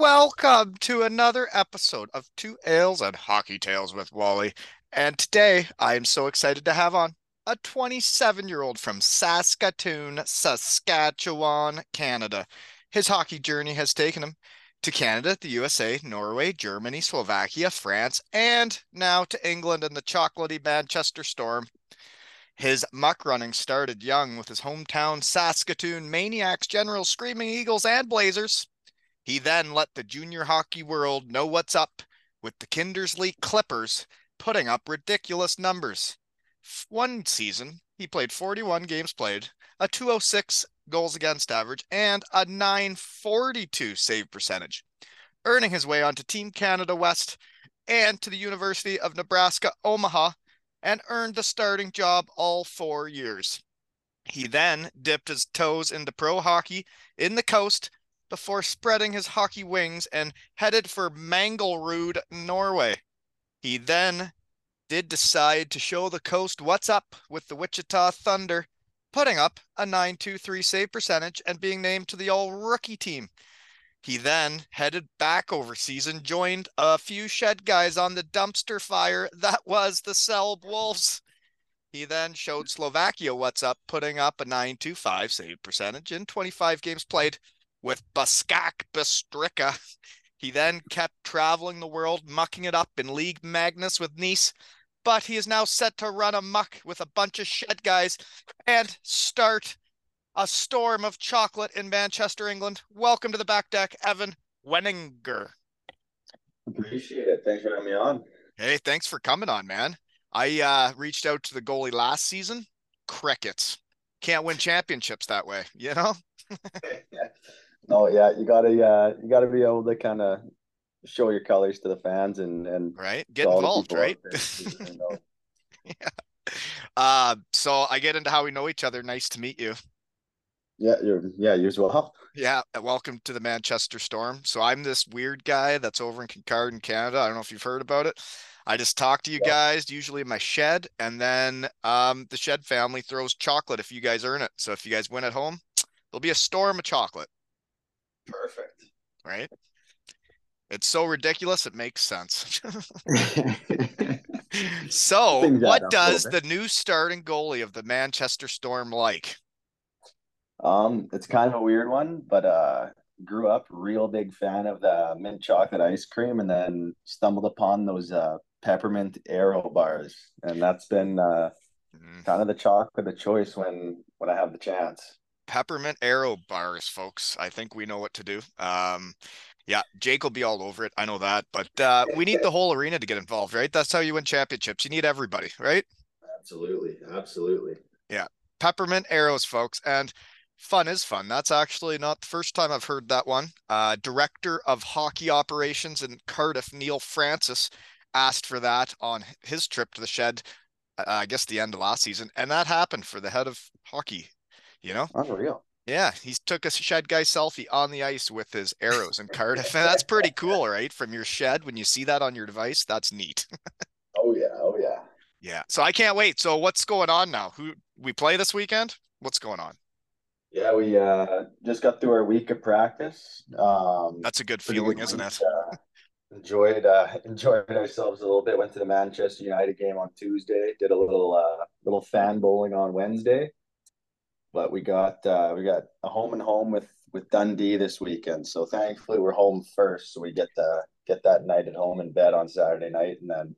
Welcome to another episode of Two Ales and Hockey Tales with Wally. And today I am so excited to have on a 27 year old from Saskatoon, Saskatchewan, Canada. His hockey journey has taken him to Canada, the USA, Norway, Germany, Slovakia, France, and now to England and the chocolatey Manchester Storm. His muck running started young with his hometown Saskatoon Maniacs, General Screaming Eagles, and Blazers. He then let the junior hockey world know what's up with the Kindersley Klippers putting up ridiculous numbers. One season, he played 41 games played, a 206 goals against average, and a 942 save percentage, earning his way onto Team Canada West and to the University of Nebraska Omaha, and earned the starting job all four years. He then dipped his toes into pro hockey in the coast before spreading his hockey wings and headed for Manglerud, Norway. He then did decide to show the coast what's up with the Wichita Thunder, putting up a 923 save percentage and being named to the all rookie team. He then headed back overseas and joined a few shed guys on the dumpster fire that was the Selb Wolves. He then showed Slovakia what's up, putting up a 925 save percentage in 25 games played with Banska Bystrica. He then kept traveling the world, mucking it up in Ligue Magnus with Nice, but he is now set to run amuck with a bunch of shed guys and start a storm of chocolate in Manchester, England. Welcome to the back deck, Evan Weninger. Appreciate it. Thanks for having me on. Hey, thanks for coming on, man. I uh, reached out to the goalie last season. Crickets. Can't win championships that way, you know? no, yeah, you gotta, uh, you gotta be able to kind of show your colors to the fans and and right, get to all the involved, right? there, you know. yeah. Uh, so I get into how we know each other. Nice to meet you. yeah, you're yeah, you as well. Yeah, welcome to the Manchester Storm. So I'm this weird guy that's over in Kincardine, Canada. I don't know if you've heard about it. I just talk to you Yeah. guys usually in my shed, and then um, the shed family throws chocolate if you guys earn it. So if you guys win at home, there'll be a storm of chocolate, Perfect. right? It's so ridiculous it makes sense. so, what does the new starting goalie of the Manchester Storm like? um, it's kind of a weird one, but uh, grew up real big fan of the mint chocolate ice cream, and then stumbled upon those uh peppermint Aero bars, and that's been uh Mm, kind of the chocolate of the choice when when I have the chance. Peppermint Aero bars, folks. I think we know what to do. Um, yeah, Jake will be all over it. I know that, but uh, we need the whole arena to get involved, right? That's how you win championships. You need everybody, right? Absolutely, absolutely. Yeah, peppermint Aeros, folks, and fun is fun. That's actually not the first time I've heard that one. Uh, Director of Hockey Operations in Cardiff, Neil Francis, asked for that on his trip to the shed. Uh, I guess the end of last season, and that happened for the head of hockey. You know, Unreal. Yeah, he took a shed guy selfie on the ice with his Aeros in Cardiff. And that's pretty cool, right? From your shed, when you see that on your device, that's neat. Oh yeah, oh yeah. Yeah. So I can't wait. So what's going on now? Who we play this weekend? What's going on? Yeah, we uh just got through our week of practice. Um That's a good feeling, good isn't it? Uh, enjoyed uh enjoyed ourselves a little bit. Went to the Manchester United game on Tuesday. Did a little uh little fan bowling on Wednesday. But we got uh we got a home and home with with Dundee this weekend. So thankfully we're home first, so we get to get that night at home in bed on Saturday night and then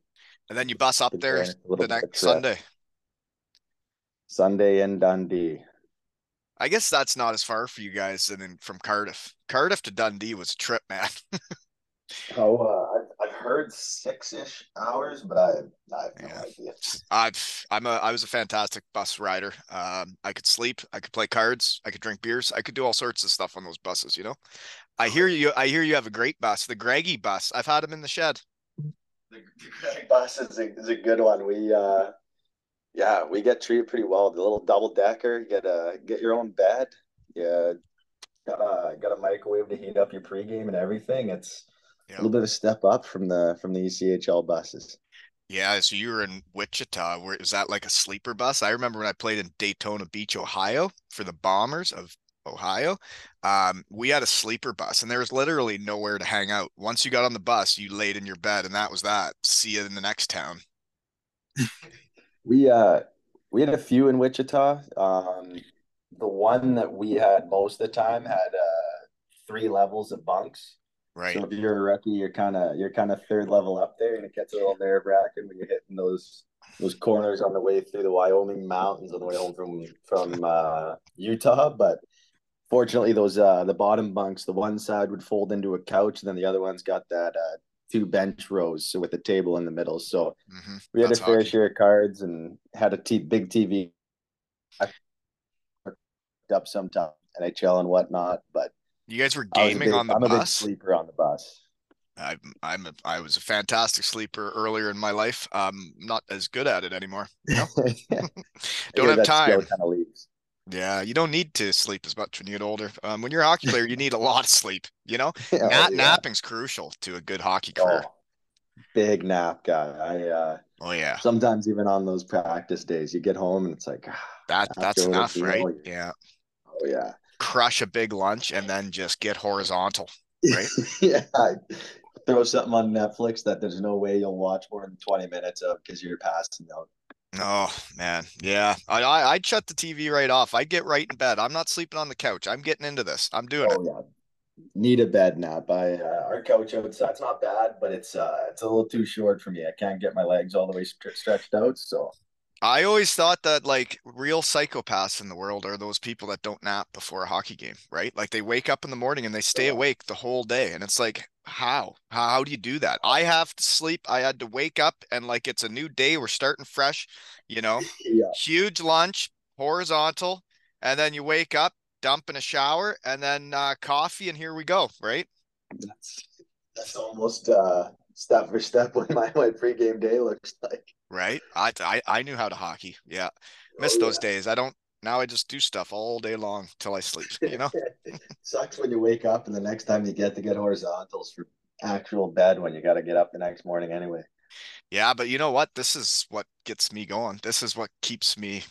And then you bus up there enjoy a little the next. Sunday. Sunday in Dundee. I guess that's not as far for you guys than in, from Cardiff. Cardiff to Dundee was a trip, man. Oh, uh, Heard six-ish hours, but I, I have no Yeah. idea. I've I'm a I was a fantastic bus rider. Um, I could sleep, I could play cards, I could drink beers, I could do all sorts of stuff on those buses. You know, I hear you. I hear you have a great bus, the Greggy bus. I've had him in the shed. The, the Greg bus is a, is a good one. We uh yeah, we get treated pretty well. The little double decker, you get a get your own bed. Yeah, got a got a microwave to heat up your pregame and everything. It's Yeah. a little bit of a step up from the from the ECHL buses. Yeah, so you were in Wichita. Where was that like a sleeper bus? I remember when I played in Daytona Beach, Ohio, for the Bombers of Ohio. Um, we had a sleeper bus, and there was literally nowhere to hang out. Once you got on the bus, you laid in your bed, and that was that. See you in the next town. We uh we had a few in Wichita. Um the one that we had most of the time had uh three levels of bunks. Right. So if you're a rookie, you're kind of you're kind of third level up there, and it gets a little nerve wracking when you're hitting those those corners on the way through the Wyoming mountains on the way home from from uh, Utah. But fortunately, those uh, the bottom bunks, the one side would fold into a couch, and then the other one's got that uh, two bench rows, so with a table in the middle. So hmm we had That's a fair hockey. share of cards and had a t- big TV up sometime NHL and whatnot. But You guys were I was a gaming big- on the I'm a big bus. sleeper on the bus. I'm I'm a, I was a fantastic sleeper earlier in my life. Um, not as good at it anymore. Yeah. Don't have time. kind of leaves. Yeah, you don't need to sleep as much when you get older. Um, when you're a hockey player, you need a lot of sleep. You know, Oh, Nap, yeah. napping's crucial to a good hockey career. Oh, big nap guy. I uh Oh yeah, sometimes even on those practice days, you get home and it's like, ah, that that's enough, right? Yeah, oh yeah, crush a big lunch and then just get horizontal. Right. yeah. Throw something on Netflix that there's no way you'll watch more than 20 minutes of because you're passing out. Oh man, yeah. I, I I'd shut the TV right off. I'd get right in bed. I'm not sleeping on the couch. I'm getting into this. I'm doing it. Oh yeah. Need a bed nap. I uh, our couch outside. It's not bad, but it's uh it's a little too short for me. I can't get my legs all the way stre- stretched out. So I always thought that like real psychopaths in the world are those people that don't nap before a hockey game, right? Like they wake up in the morning and they stay Yeah. awake the whole day. And it's like, how? How, how do you do that? I have to sleep. I had to wake up and like it's a new day. We're starting fresh, you know, yeah, huge lunch, horizontal, and then you wake up, dump in a shower, and then uh, coffee, and here we go, right? that's that's almost uh step for step what my my pregame day looks like. Right. I I, I knew how to hockey. Yeah. Miss Oh, those days. I don't now I just do stuff all day long till I sleep, you know? Sucks when you wake up and the next time you get to get horizontals for actual bed when you got to get up the next morning anyway. Yeah, but you know what? This is what gets me going. This is what keeps me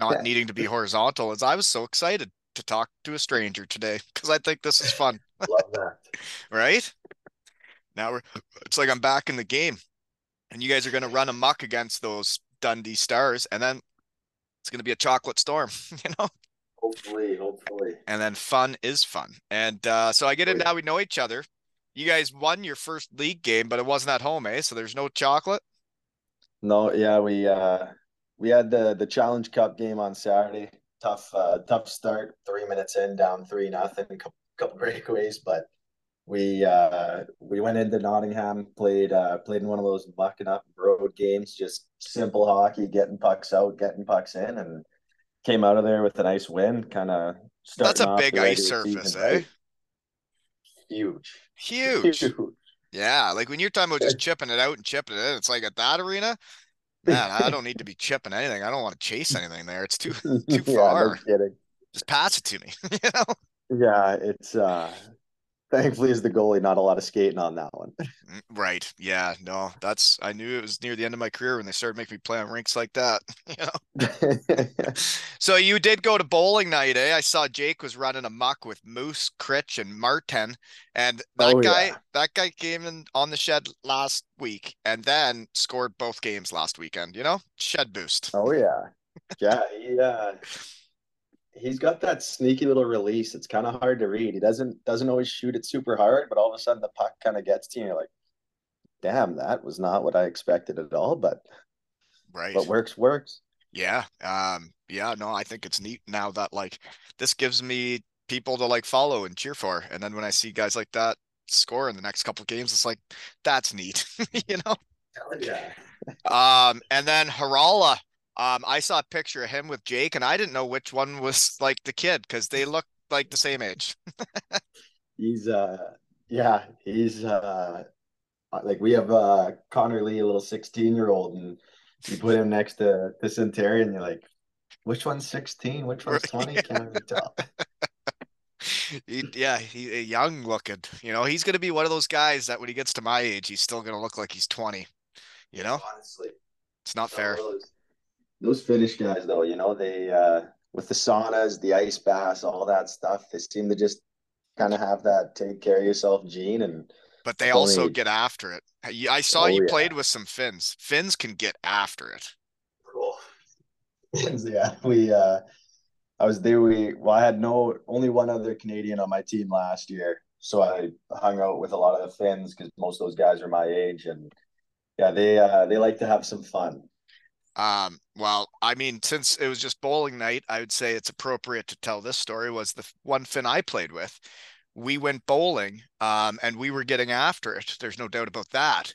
not needing to be horizontal. Is I was so excited to talk to a stranger today because I think this is fun, Love that. right? Now we're it's like I'm back in the game. And you guys are gonna run amok against those Dundee Stars, and then it's gonna be a chocolate storm, you know? Hopefully, hopefully. And then fun is fun. And uh so I get Oh, now we know each other. You guys won your first league game, but it wasn't at home, eh? So there's no chocolate. No, yeah, we uh we had the the Challenge Cup game on Saturday. Tough uh tough start, three minutes in, down three nothing, couple couple breakaways, but we uh we went into Nottingham, played uh played in one of those mucking up road games, just simple hockey, getting pucks out, getting pucks in, and came out of there with a nice win, kind of That's a big ice surface, season eh? right. Huge. Huge. Yeah, like when you're talking about just chipping it out and chipping it in, it's like at that arena, man, I don't need to be chipping anything. I don't want to chase anything there. It's too too Yeah, no far. kidding. Just pass it to me. You know? Yeah, it's uh thankfully as the goalie, not a lot of skating on that one. Mm, Right. Yeah. No, that's I knew it was near the end of my career when they started making me play on rinks like that. You know. So you did go to bowling night, eh? I saw Jake was running amok with Moose, Critch, and Martin, and that Oh, guy, yeah. that guy came in on the shed last week, and then scored both games last weekend. You know, shed boost. Oh yeah. Yeah, he uh he's got that sneaky little release. It's kind of hard to read. He doesn't doesn't always shoot it super hard, but all of a sudden the puck kind of gets to you and you're like, damn, that was not what I expected at all, but Right. but works works. Yeah. Um, yeah, no, I think it's neat now that like this gives me people to like follow and cheer for. And then when I see guys like that score in the next couple of games, it's like that's neat, you know? Hell yeah. Um, and then Harala, um, I saw a picture of him with Jake, and I didn't know which one was like the kid because they look like the same age. he's uh yeah, he's uh like we have uh Connor Lee, a little 16 year old, and you put him next to to Santeri, and you're like, which one's 16? Which one's 20? Can't even tell. he, yeah, he young looking. You know, he's gonna be one of those guys that when he gets to my age, he's still gonna look like he's 20. You know, honestly, it's not fair. Those Finnish guys, though, you know, they uh with the saunas, the ice baths, all that stuff, they seem to just kind of have that take care of yourself gene and but they also only... get after it. I saw oh, you yeah. played with some Finns. Finns can get after it. Cool. yeah, we uh I was there. We well, I had no only one other Canadian on my team last year, so I hung out with a lot of the Finns because most of those guys are my age, and yeah, they uh they like to have some fun. Um, well, I mean, since it was just bowling night, I would say it's appropriate to tell this story. Was the one Finn I played with? We went bowling, um, and we were getting after it. There's no doubt about that.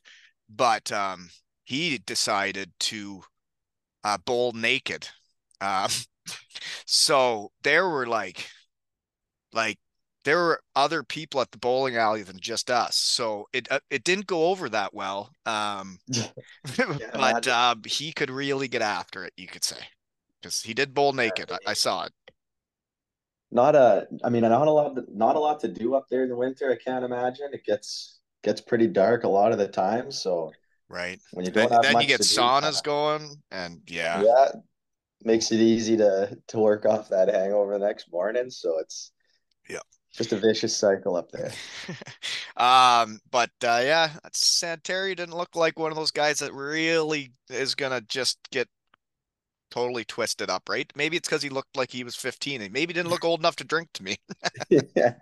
But um, he decided to uh, bowl naked. Um, so there were like, like there were other people at the bowling alley than just us. So it uh, it didn't go over that well. Um, yeah, but um, he could really get after it, you could say, because he did bowl naked. Yeah, I, I, saw it. Not a, I mean, not a lot, not a lot to do up there in the winter. I can't imagine. It gets gets pretty dark a lot of the time. So right when you don't then, then you get saunas do, going, and yeah, yeah, makes it easy to to work off that hangover the next morning. So it's yeah just a vicious cycle up there. um, but uh, yeah, Santeri didn't look like one of those guys that really is gonna just get totally twisted up, right? Maybe it's because he looked like he was 15 and maybe didn't look old enough to drink to me. yeah.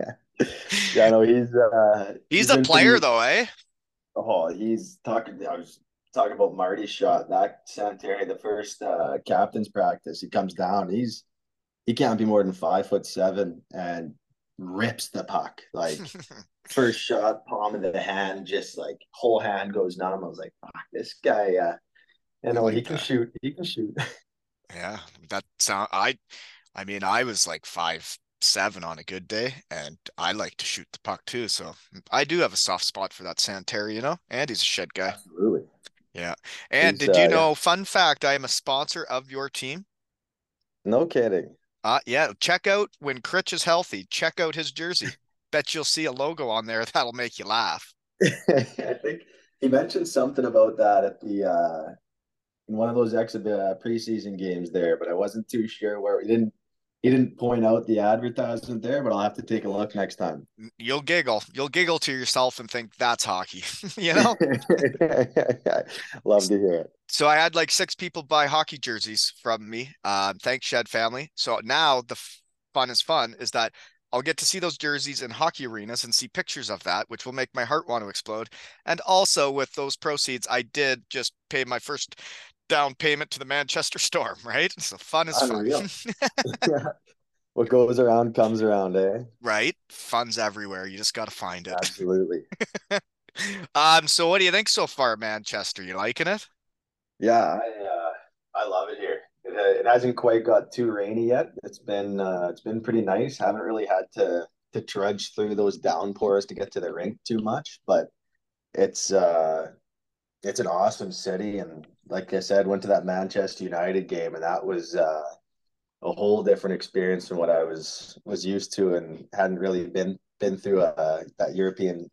Yeah, no, he's uh he's, he's a player pretty... though, eh? Oh, he's talking I was talking about Marty's shot. That Santeri, the first uh captain's practice, he comes down, he's he can't be more than five foot seven and rips the puck. Like first shot, palm of the hand, just like whole hand goes numb. I was like, fuck, this guy, uh, you know, he can shoot. He can shoot. Yeah, that sound. I, I mean, I was like five seven on a good day, and I like to shoot the puck too. So I do have a soft spot for that Santeri, you know. And he's a shed guy. Absolutely. Yeah. And he's, did you uh, know? Fun fact: I am a sponsor of your team. No kidding. Uh yeah, check out when Critch is healthy. Check out his jersey. Bet you'll see a logo on there that'll make you laugh. I think he mentioned something about that at the uh in one of those exhibit uh, preseason games there, but I wasn't too sure where he didn't he didn't point out the advertisement there, but I'll have to take a look next time. You'll giggle. You'll giggle to yourself and think that's hockey. you know? Love to hear it. So I had like six people buy hockey jerseys from me. Uh, thanks, Shed Family. So now the fun is fun is that I'll get to see those jerseys in hockey arenas and see pictures of that, which will make my heart want to explode. And also with those proceeds, I did just pay my first down payment to the Manchester Storm, right? So fun is Unreal. fun. what goes around comes around, eh? Right. Fun's everywhere. You just got to find it. Absolutely. um. So, what do you think so far, Manchester? You liking it? Yeah, I uh, I love it here. It, uh, it hasn't quite got too rainy yet. It's been uh, it's been pretty nice. Haven't really had to to trudge through those downpours to get to the rink too much, but it's uh it's an awesome city and like I said, went to that Manchester United game and that was uh, a whole different experience from what I was was used to and hadn't really been been through uh, that European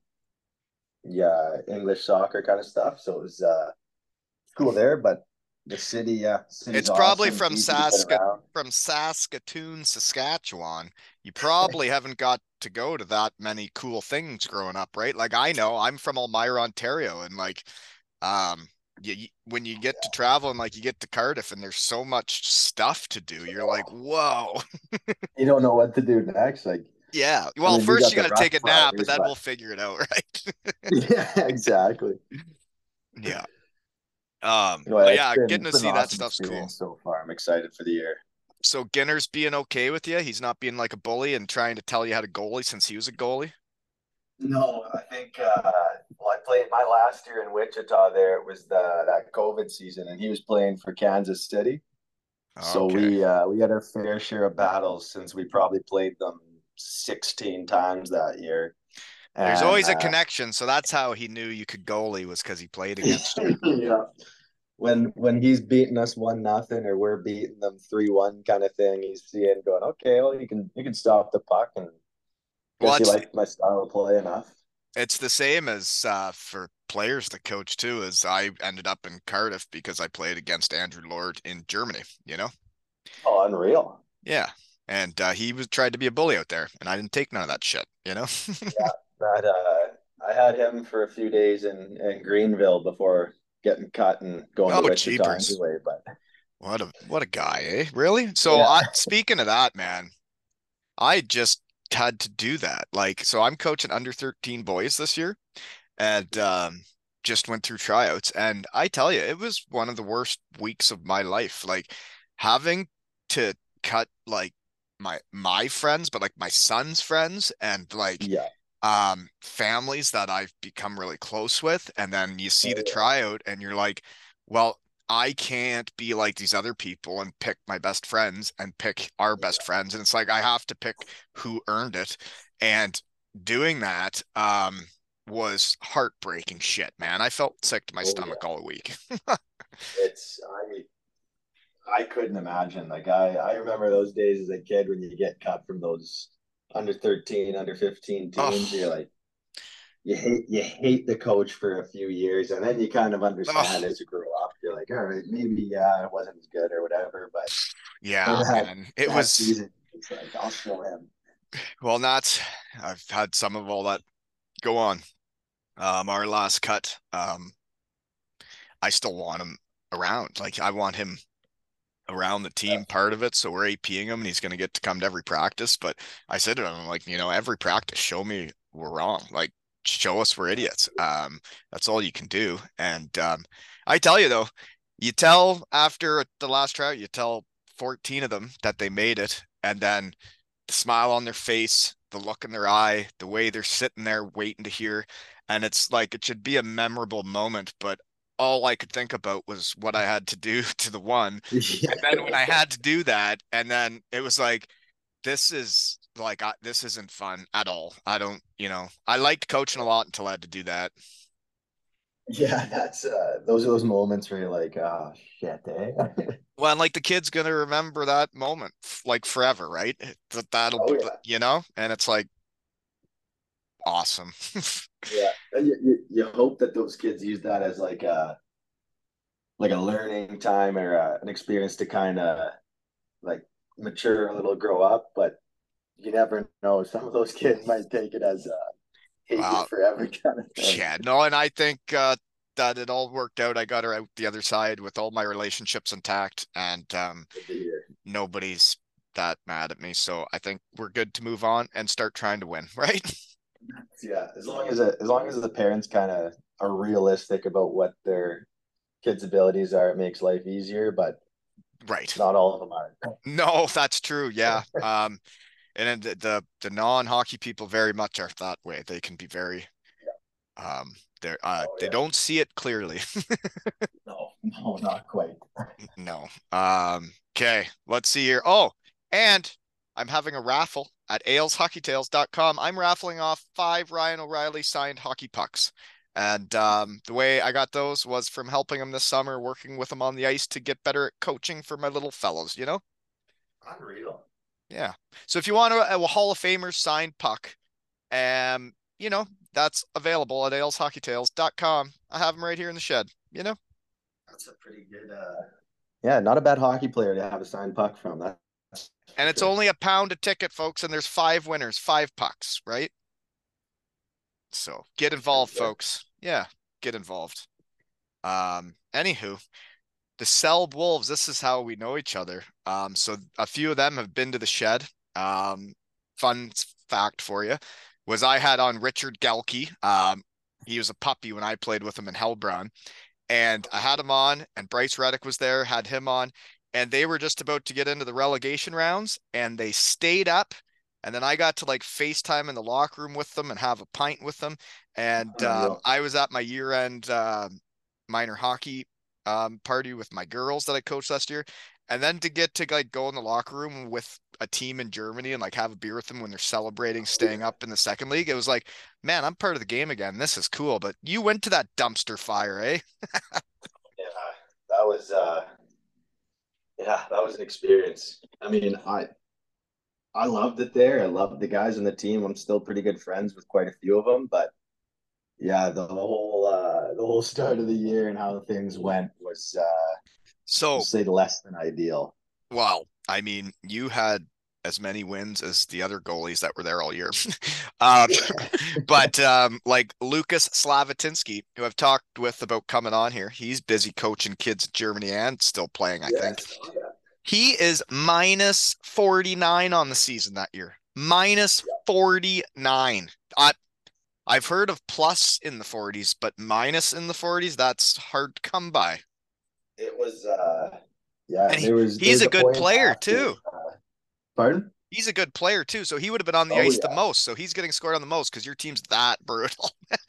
yeah English soccer kind of stuff. So it was uh, cool there, but the city, yeah, it's probably awesome. from Sask- from Saskatoon, Saskatchewan. You probably haven't got to go to that many cool things growing up, right? Like I know I'm from Elmira, Ontario, and like um you, when you get to travel and like you get to Cardiff and there's so much stuff to do, you're like, whoa. you don't know what to do next. Like, yeah. Well, I mean, first you got to take a nap, but then we'll figure it out, right? yeah, exactly. Yeah. Um, You know, yeah, been- getting to see an that awesome stuff's cool. So far, I'm excited for the year. So Ginner's being okay with you. He's not being like a bully and trying to tell you how to goalie since he was a goalie. No, I think uh, played my last year in Wichita. There it was the that COVID season, and he was playing for Kansas City. So we uh, we had our fair share of battles since we probably played them sixteen times that year. There's And, always a uh, connection, so that's how he knew you could goalie was because he played against you. yeah. When when he's beating us one nothing or we're beating them three one kind of thing, he's seeing going, okay, well you can you can stop the puck and Well, guess you it's- like my style of play enough. It's the same as uh, for players to coach too. As I ended up in Cardiff because I played against Andrew Lord in Germany. You know, Oh, unreal. yeah, and uh, he was tried to be a bully out there, and I didn't take none of that shit. You know, That uh I had him for a few days in, in Greenville before getting cut and going Oh, to Wichita anyway, but what a what a guy, eh? Really? So Yeah. I, speaking of that, man, I just had to do that. Like, so I'm coaching under 13 boys this year, and um, just went through tryouts, and I tell you, it was one of the worst weeks of my life. Like having to cut like my my friends, but like my son's friends, and like yeah. um families that I've become really close with and then you see Oh, the yeah. tryout and you're like well I can't be like these other people and pick my best friends and pick our best friends and it's like I have to pick who earned it and doing that um was heartbreaking shit man I felt sick to my Oh, stomach all week It's I I couldn't imagine. Like I I remember those days as a kid when you get cut from those under 13, under 15 teams, Oh. you're like you hate you hate the coach for a few years and then you kind of understand Oh. as you grow up. You're like, all right, maybe yeah, it wasn't as good or whatever, but yeah that- it was season, it's like I'll show him. Well, not. I've had some of all that go on. Um, our last cut, um, I still want him around. Like I want him around the team part of it. So we're APing him and he's gonna get to come to every practice. But I said to him, like, you know, every practice, show me we're wrong. Like show us we're idiots. Um, that's all you can do. And um, I tell you though, you tell after the last tryout, you tell 14 of them that they made it, and then the smile on their face, the look in their eye, the way they're sitting there waiting to hear. And it's like it should be a memorable moment, but all I could think about was what I had to do to the one. And then when I had to do that, and then it was like, this is like I, this isn't fun at all. I don't, you know, I liked coaching a lot until I had to do that. Yeah, that's uh those are those moments where you're like, oh shit, eh? Well, and like the kid's gonna remember that moment like forever, right? That that'll Oh, be, yeah. you know, and it's like awesome. Yeah, and you, you, you hope that those kids use that as like a like a learning time or uh an experience to kind of like mature a little, grow up. But you never know. Some of those kids might take it as a hate Wow. you forever kind of thing. Yeah, no, and I think uh, that it all worked out. I got her out the other side with all my relationships intact, and um, Good to hear. nobody's that mad at me. So I think we're good to move on and start trying to win, right? Yeah, as long as it, as long as the parents kind of are realistic about what their kids' abilities are, it makes life easier. But Right. not all of them are. No, that's true. Yeah. Um, and then the the, the non-hockey people very much are that way. They can be very, um, they're uh, Oh, they don't see it clearly. No, no, not quite. No. Um, okay, let's see here. Oh, and I'm having a raffle at aleshockeytales.com. I'm raffling off five Ryan O'Reilly signed hockey pucks. And um, the way I got those was from helping him this summer, working with him on the ice to get better at coaching for my little fellows, you know? Unreal. Yeah. So if you want a, a Hall of Famer signed puck, um, you know, that's available at aleshockeytales.com. I have them right here in the shed, you know? That's a pretty good. uh Yeah, not a bad hockey player to have a signed puck from. That. And it's Sure. only a pound a ticket, folks, and there's five winners, five pucks, right? So get involved, sure. folks. Yeah, get involved. Um, anywho, the Selb Wolves, this is how we know each other. Um, so a few of them have been to the shed. Um, fun fact for you was I had on Richard Gelke. Um, he was a puppy when I played with him in Heilbronn. and I had him on, and Bryce Reddick was there, had him on, and they were just about to get into the relegation rounds, and they stayed up. And then I got to like FaceTime in the locker room with them and have a pint with them. And um, I was at my year end uh, minor hockey um, party with my girls that I coached last year. And then to get to like go in the locker room with a team in Germany and like have a beer with them when they're celebrating staying up in the second league, it was like, man, I'm part of the game again. This is cool. But you went to that dumpster fire, eh? yeah, that was uh yeah, that was an experience. I mean, I I loved it there. I loved the guys on the team. I'm still pretty good friends with quite a few of them, but yeah, the whole uh the whole start of the year and how things went was uh so say less than ideal. Well, I mean, you had as many wins as the other goalies that were there all year. um, but um, like Lucas Slavatinsky, who I've talked with about coming on here, he's busy coaching kids in Germany and still playing, I yes. think. Yeah. He is minus 49 on the season that year. Minus 49. I, I've heard of plus in the 40s, but minus in the 40s, that's hard to come by. It was, uh, yeah, and he, was, he's a good player too. Uh, pardon? He's a good player too, so he would have been on the oh, ice yeah. the most. So he's getting scored on the most because your team's that brutal.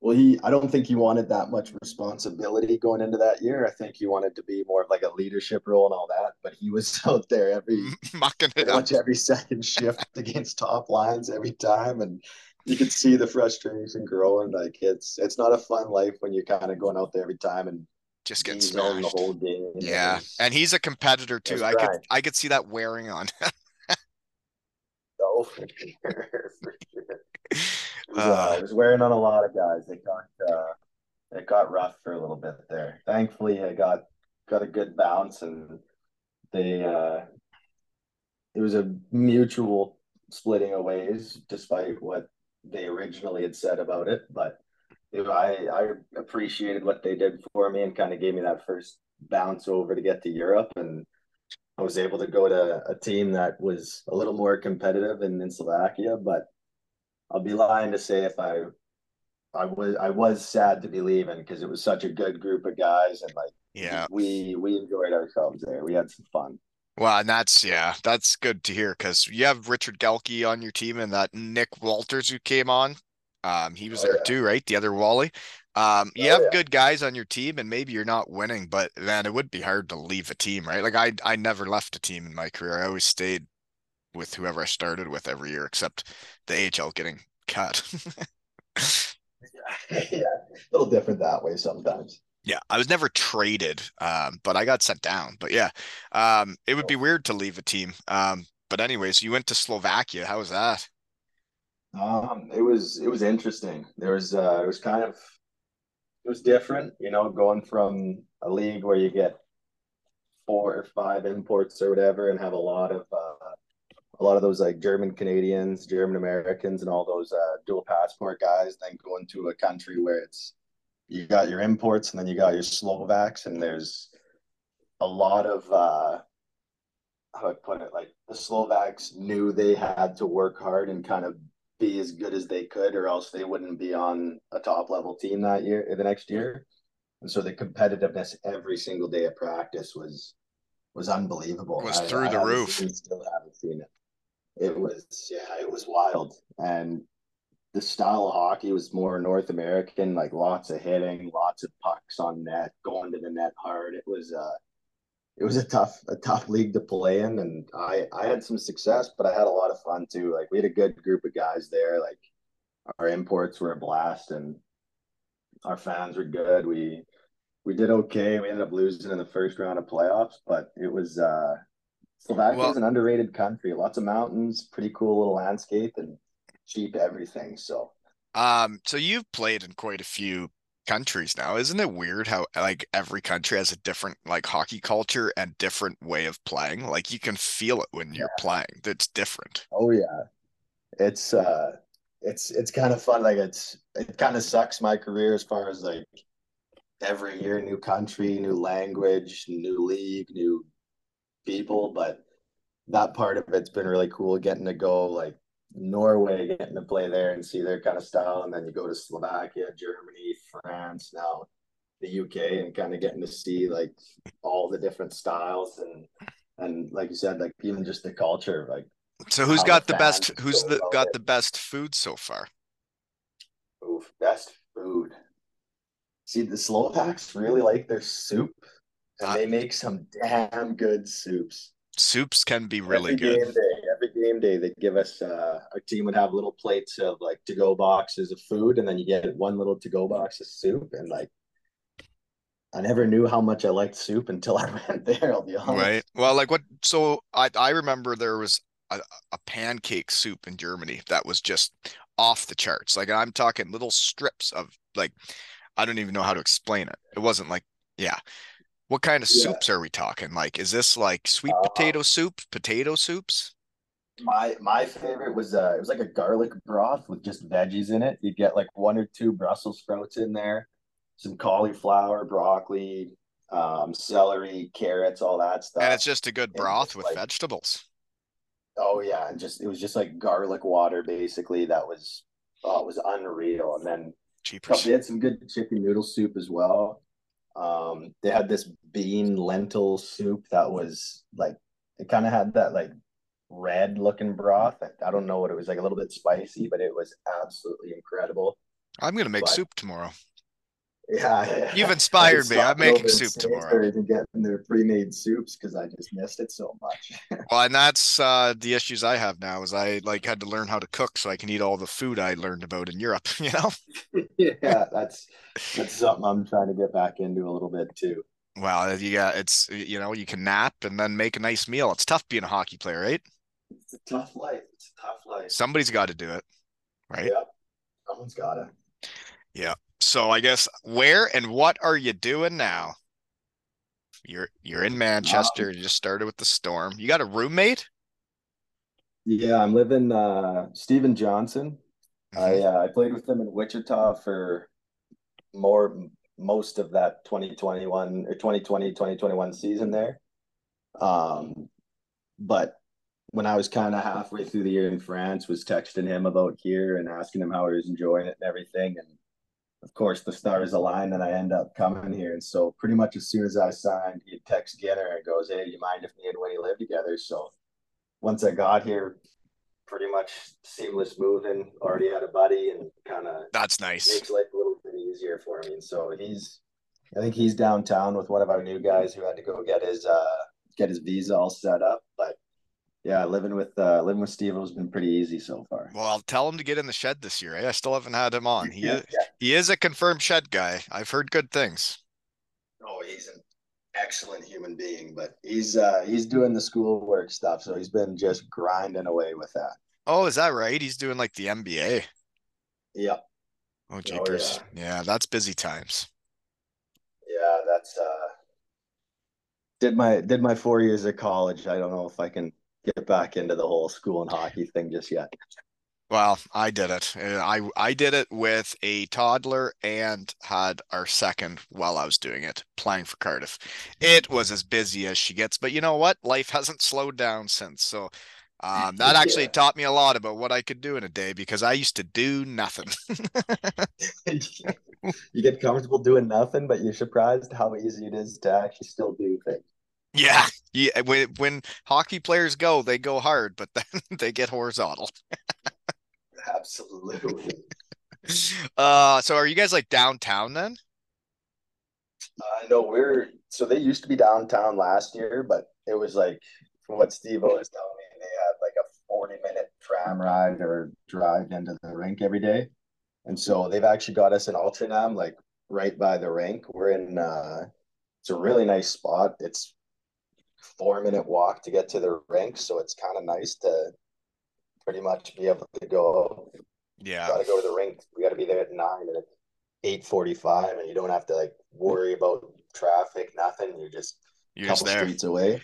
well, he I don't think he wanted that much responsibility going into that year. I think he wanted to be more of like a leadership role and all that. But he was out there every mucking it much every second shift against top lines every time, and you could see the frustration growing. Like it's it's not a fun life when you're kind of going out there every time and just getting smashed the whole game. Yeah, and he's a competitor too. I could I could see that wearing on. Oh, for sure, for sure. It was, uh, it was wearing on a lot of guys. It got uh, it got rough for a little bit there. Thankfully, I got got a good bounce, and they uh, it was a mutual splitting of ways, despite what they originally had said about it. But I I appreciated what they did for me and kind of gave me that first bounce over to get to Europe and I was able to go to a team that was a little more competitive in, in Slovakia, but I'll be lying to say if I I was I was sad to be leaving because it was such a good group of guys and like yeah we we enjoyed ourselves there. We had some fun. Well, and that's yeah, that's good to hear because you have Richard Gelke on your team and that Nick Walters who came on. Um, he was oh, there yeah. too, right? The other Wally. Um, you oh, have yeah. good guys on your team, and maybe you're not winning, but man, it would be hard to leave a team, right? Like I, I never left a team in my career. I always stayed with whoever I started with every year, except the AHL getting cut. yeah, a little different that way sometimes. Yeah, I was never traded, um, but I got sent down. But yeah, um, it would be oh. weird to leave a team. Um, but anyways, you went to Slovakia. How was that? Um, it was it was interesting. There was uh, it was kind of it was different, you know, going from a league where you get four or five imports or whatever, and have a lot of uh, a lot of those like German Canadians, German Americans, and all those uh, dual passport guys. Then going to a country where it's you got your imports, and then you got your Slovaks, and there's a lot of uh, how I put it, like the Slovaks knew they had to work hard and kind of be as good as they could, or else they wouldn't be on a top level team that year, the next year. And so the competitiveness every single day of practice was was unbelievable. It was through I, the I roof. Still haven't seen it. It was yeah, it was wild. And the style of hockey was more North American, like lots of hitting, lots of pucks on net, going to the net hard. It was uh it was a tough a tough league to play in and I I had some success but I had a lot of fun too. Like we had a good group of guys there like our imports were a blast and our fans were good. We we did okay. We ended up losing in the first round of playoffs but it was uh Slovakia well, is an underrated country. Lots of mountains pretty cool little landscape and cheap everything so. Um so you've played in quite a few countries now. Isn't it weird how like every country has a different like hockey culture and different way of playing? Like you can feel it when you're playing. It's different. Oh yeah. It's uh it's it's kind of fun. Like it's it kind of sucks my career as far as like every year new country, new language, new league, new people, but that part of it's been really cool getting to go like Norway getting to play there and see their kind of style, and then you go to Slovakia, Germany, France, now the UK and kind of getting to see like all the different styles and and like you said, like even just the culture, like So who's got the best who's the got it. the best food so far? oof, best food. See, the Slovaks really like their soup, and Uh, they make some damn good soups. Soups can be really every good. Game day, every game day, they give us uh, our team would have little plates of like to go boxes of food, and then you get one little to go box of soup. And like, I never knew how much I liked soup until I went there. I'll be honest. Right. Well, like what? So I I remember there was a, a pancake soup in Germany that was just off the charts. Like I'm talking little strips of like I don't even know how to explain it. It wasn't like yeah. What kind of Yeah. soups are we talking? Like, is this like sweet Uh, potato soup, potato soups? My my favorite was uh, it was like a garlic broth with just veggies in it. You'd get like one or two Brussels sprouts in there, some cauliflower, broccoli, um, celery, carrots, all that stuff. And it's just a good broth with like- vegetables. Oh yeah, and just it was just like garlic water basically. That was oh, it was unreal. And then Cheapers. they had some good chicken noodle soup as well. Um, they had this bean lentil soup that was like it kind of had that like red looking broth. I, I don't know what it was like a little bit spicy, but it was absolutely incredible. I'm gonna make but- soup tomorrow. Yeah, You've inspired me. I'm making soup tomorrow. And getting their pre-made soups because I just missed it so much. Well, and that's uh the issues I have now is I like had to learn how to cook so I can eat all the food I learned about in Europe, you know? yeah, that's that's something I'm trying to get back into a little bit too. Well, you got it's you know, you can nap and then make a nice meal. It's tough being a hockey player, right? It's a tough life. It's a tough life. Somebody's got to do it, right? Yeah, someone's gotta. Yeah. So I guess where and what are you doing now? You're you're in Manchester. You just started with the storm. You got a roommate? Yeah, I'm living uh Steven Johnson. I Mhm. uh, I played with him in Wichita for more most of that 2021 or 2020 2021 season there. Um but when I was kind of halfway through the year in France, was texting him about here and asking him how he was enjoying it and everything. And of course, the stars aligned and I end up coming here. And so, pretty much as soon as I signed, he texts Ginner and goes, Hey, you mind if me and Winnie live together? So, once I got here, pretty much seamless moving, already had a buddy and kind of That's nice. makes life a little bit easier for me. And so, he's, I think he's downtown with one of our new guys who had to go get his, uh, get his visa all set up. But yeah, living with uh living with Steve has been pretty easy so far. Well, I'll tell him to get in the shed this year. eh? I still haven't had him on. He Yeah, is, he is a confirmed shed guy. I've heard good things. Oh, he's an excellent human being, but he's uh he's doing the schoolwork stuff, so he's been just grinding away with that. Oh, is that right? He's doing like the MBA. Yeah. Oh, jeepers. yeah. Yeah, that's busy times. Yeah, that's uh did my did my four years of college. I don't know if I can get back into the whole school and hockey thing just yet. Well, I did it. Uh, I I did it with a toddler and had our second while I was doing it, playing for Cardiff. It was as busy as she gets, but you know what? Life hasn't slowed down since. So um, that actually Yeah. taught me a lot about what I could do in a day because I used to do nothing. you get comfortable doing nothing, but you're surprised how easy it is to actually still do things. Yeah, yeah. When when hockey players go, they go hard, but then they get horizontal. Absolutely. Uh, so are you guys like downtown then? I know we're so they used to be downtown last year, but it was like from what Steve was telling me, they had like a 40 minute tram ride or drive into the rink every day. And so they've actually got us in Altrincham, like right by the rink. We're in uh it's a really nice spot. It's four minute walk to get to the rink, so it's kind of nice to pretty much be able to go Yeah. gotta go to the rink. We gotta be there at nine and it's eight forty five and you don't have to like worry about traffic, nothing. You're just a You're just couple there. streets away.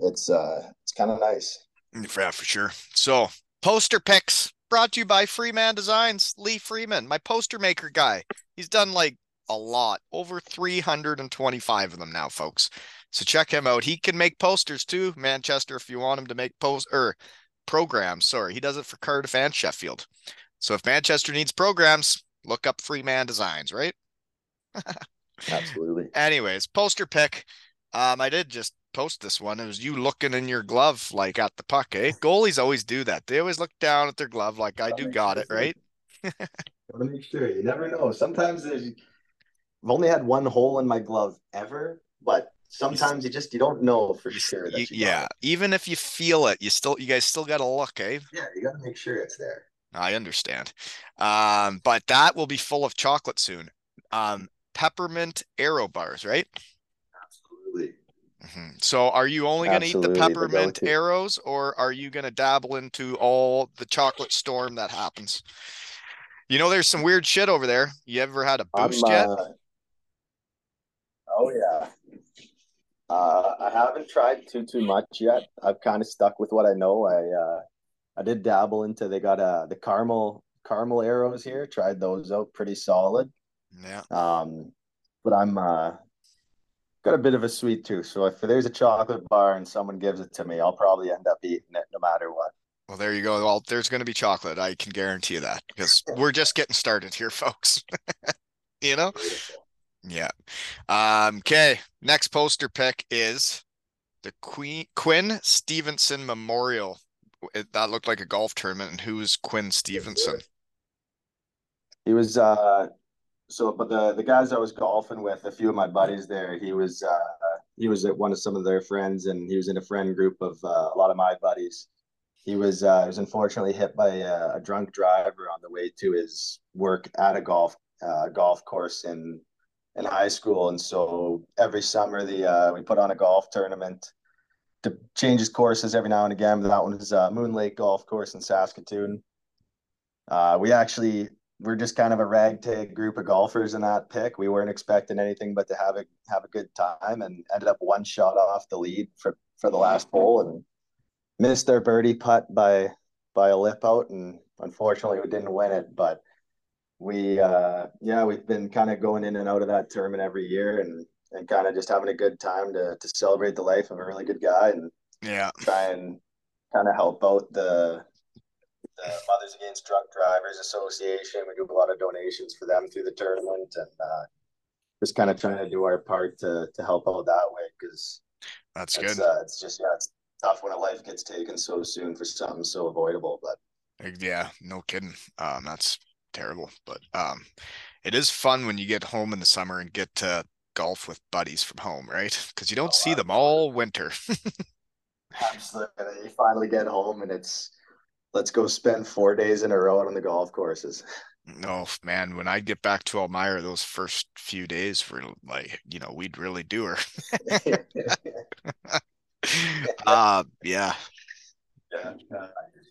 It's uh it's kind of nice. Yeah, for sure. So, poster picks brought to you by Freeman Designs. Lee Freeman, my poster maker guy. He's done like a lot, over 325 of them now, folks. So check him out. He can make posters too, Manchester, if you want him to make post or programs. Sorry, he does it for Cardiff and Sheffield. So if Manchester needs programs, look up Freeman Designs, right? Absolutely. Anyways, poster pick. Um, I did just post this one. It was you looking in your glove like at the puck, eh? Goalies always do that. They always look down at their glove like I do got it, right? Gotta make sure. You never know. Sometimes there's I've only had one hole in my glove ever, but sometimes you just you don't know for sure that You- you got yeah, even if you feel it, you still you guys still gotta look, eh? Yeah, you gotta make sure it's there. I understand. Um, but that will be full of chocolate soon. Um, peppermint Aero bars, right? Absolutely. Mm-hmm. So are you only going to eat the Absolutely, the peppermint Aeros or are you going to dabble into all the chocolate storm that happens? You know, there's some weird shit over there. You ever had a I'm, boost yet? uh, yeah. Uh, I haven't tried too too much yet. I've kind of stuck with what I know. I uh, I did dabble into they got uh the caramel caramel Aeros here. Tried those out, pretty solid. Yeah. Um, but I'm uh got a bit of a sweet tooth, so if there's a chocolate bar and someone gives it to me, I'll probably end up eating it no matter what. Well, there you go. Well, there's going to be chocolate. I can guarantee that because we're just getting started here, folks. You know? Yeah. Um, okay. Next poster pick is the Queen Quinn Stevenson Memorial. It, that looked like a golf tournament. And who's Quinn Stevenson? He was uh so but the the guys I was golfing with, a few of my buddies there, he was uh he was at one of some of their friends and he was in a friend group of uh, a lot of my buddies. He was uh he was unfortunately hit by a, a drunk driver on the way to his work at a golf uh golf course in in high school and so every summer the uh we put on a golf tournament to changes courses every now and again. But that one was uh, Moon Lake Golf Course in Saskatoon. Uh, we actually we're just kind of a ragtag group of golfers in that pick. We weren't expecting anything but to have a have a good time, and ended up one shot off the lead for for the last hole, and missed our birdie putt by by a lip out, and unfortunately we didn't win it. But we uh, yeah we've been kind of going in and out of that tournament every year, and and kind of just having a good time to to celebrate the life of a really good guy and Yeah. try and kind of help out the the Mothers Against Drunk Drivers Association. We do a lot of donations for them through the tournament, and uh, just kind of trying to do our part to to help out that way because That's good. uh, it's just yeah, it's tough when a life gets taken so soon for something so avoidable. But Yeah, no kidding. Um, that's terrible, but um, it is fun when you get home in the summer and get to golf with buddies from home, right? Because you don't Oh, see them all winter. absolutely, you finally get home and it's let's go spend four days in a row on the golf courses. No, man, when I get back to Elmira, those first few days were like, you know, we'd really do her. Uh, yeah, Yeah, uh,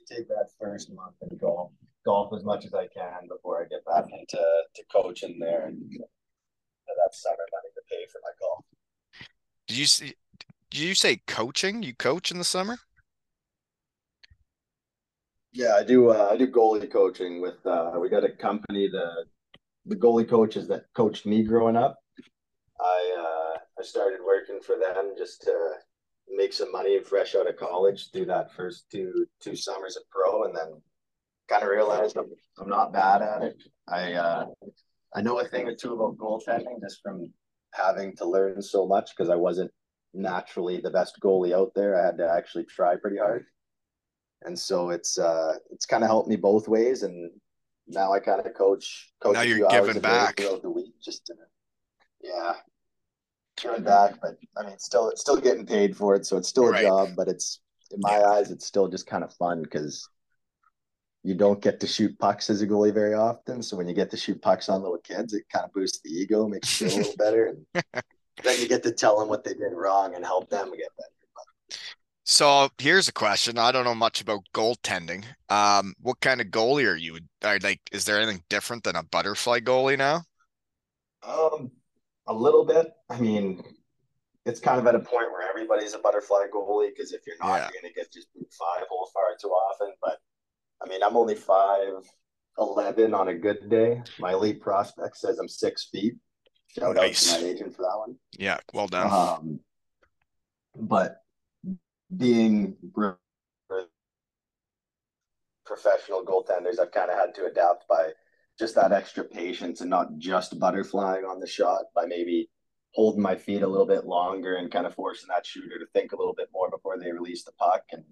take that first month and golf golf as much as I can before I get back into to coaching there and that summer money to pay for my golf. did you see? Did you say coaching? You coach in the summer? Yeah, I do. Uh, I do goalie coaching with. Uh, we got a company. The the goalie coaches that coached me growing up. I uh, I started working for them just to make some money fresh out of college. Do that first two two summers at pro, and then kind of realized I'm I'm not bad at it. I uh, I know a thing or two about goaltending just from having to learn so much because I wasn't naturally the best goalie out there. I had to actually try pretty hard and so it's uh it's kind of helped me both ways and now i kind of coach coach Now a you're giving back. throughout the week just to yeah giving back but i mean still still getting paid for it so it's still a Right. job but it's in my eyes it's still just kind of fun because you don't get to shoot pucks as a goalie very often so when you get to shoot pucks on little kids it kind of boosts the ego makes you feel a little better and then you get to tell them what they did wrong and help them get better So here's a question. I don't know much about goaltending. Um, what kind of goalie are you? Are like, is there anything different than a butterfly goalie now? Um, a little bit. I mean, it's kind of at a point where everybody's a butterfly goalie because if you're not, Yeah. you're gonna get just five hole far too often. But I mean, I'm only five eleven on a good day. My elite prospect says I'm six feet. Shout Nice. out to my agent for that one. Yeah, well done. Um, but being professional goaltenders, I've kind of had to adapt by just that extra patience and not just butterflying on the shot by maybe holding my feet a little bit longer and kind of forcing that shooter to think a little bit more before they release the puck. And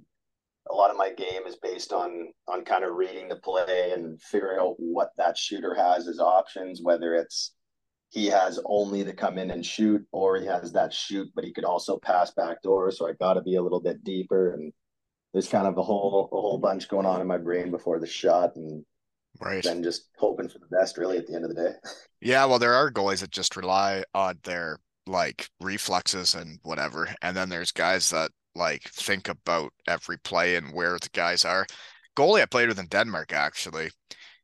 a lot of my game is based on on kind of reading the play and figuring out what that shooter has as options, whether it's he has only to come in and shoot or he has that shoot, but he could also pass back door. So I got to be a little bit deeper and there's kind of a whole a whole bunch going on in my brain before the shot and right then just hoping for the best really at the end of the day. Yeah, well, there are goalies that just rely on their like reflexes and whatever. And then there's guys that like think about every play and where the guys are. Goalie I played with in Denmark actually.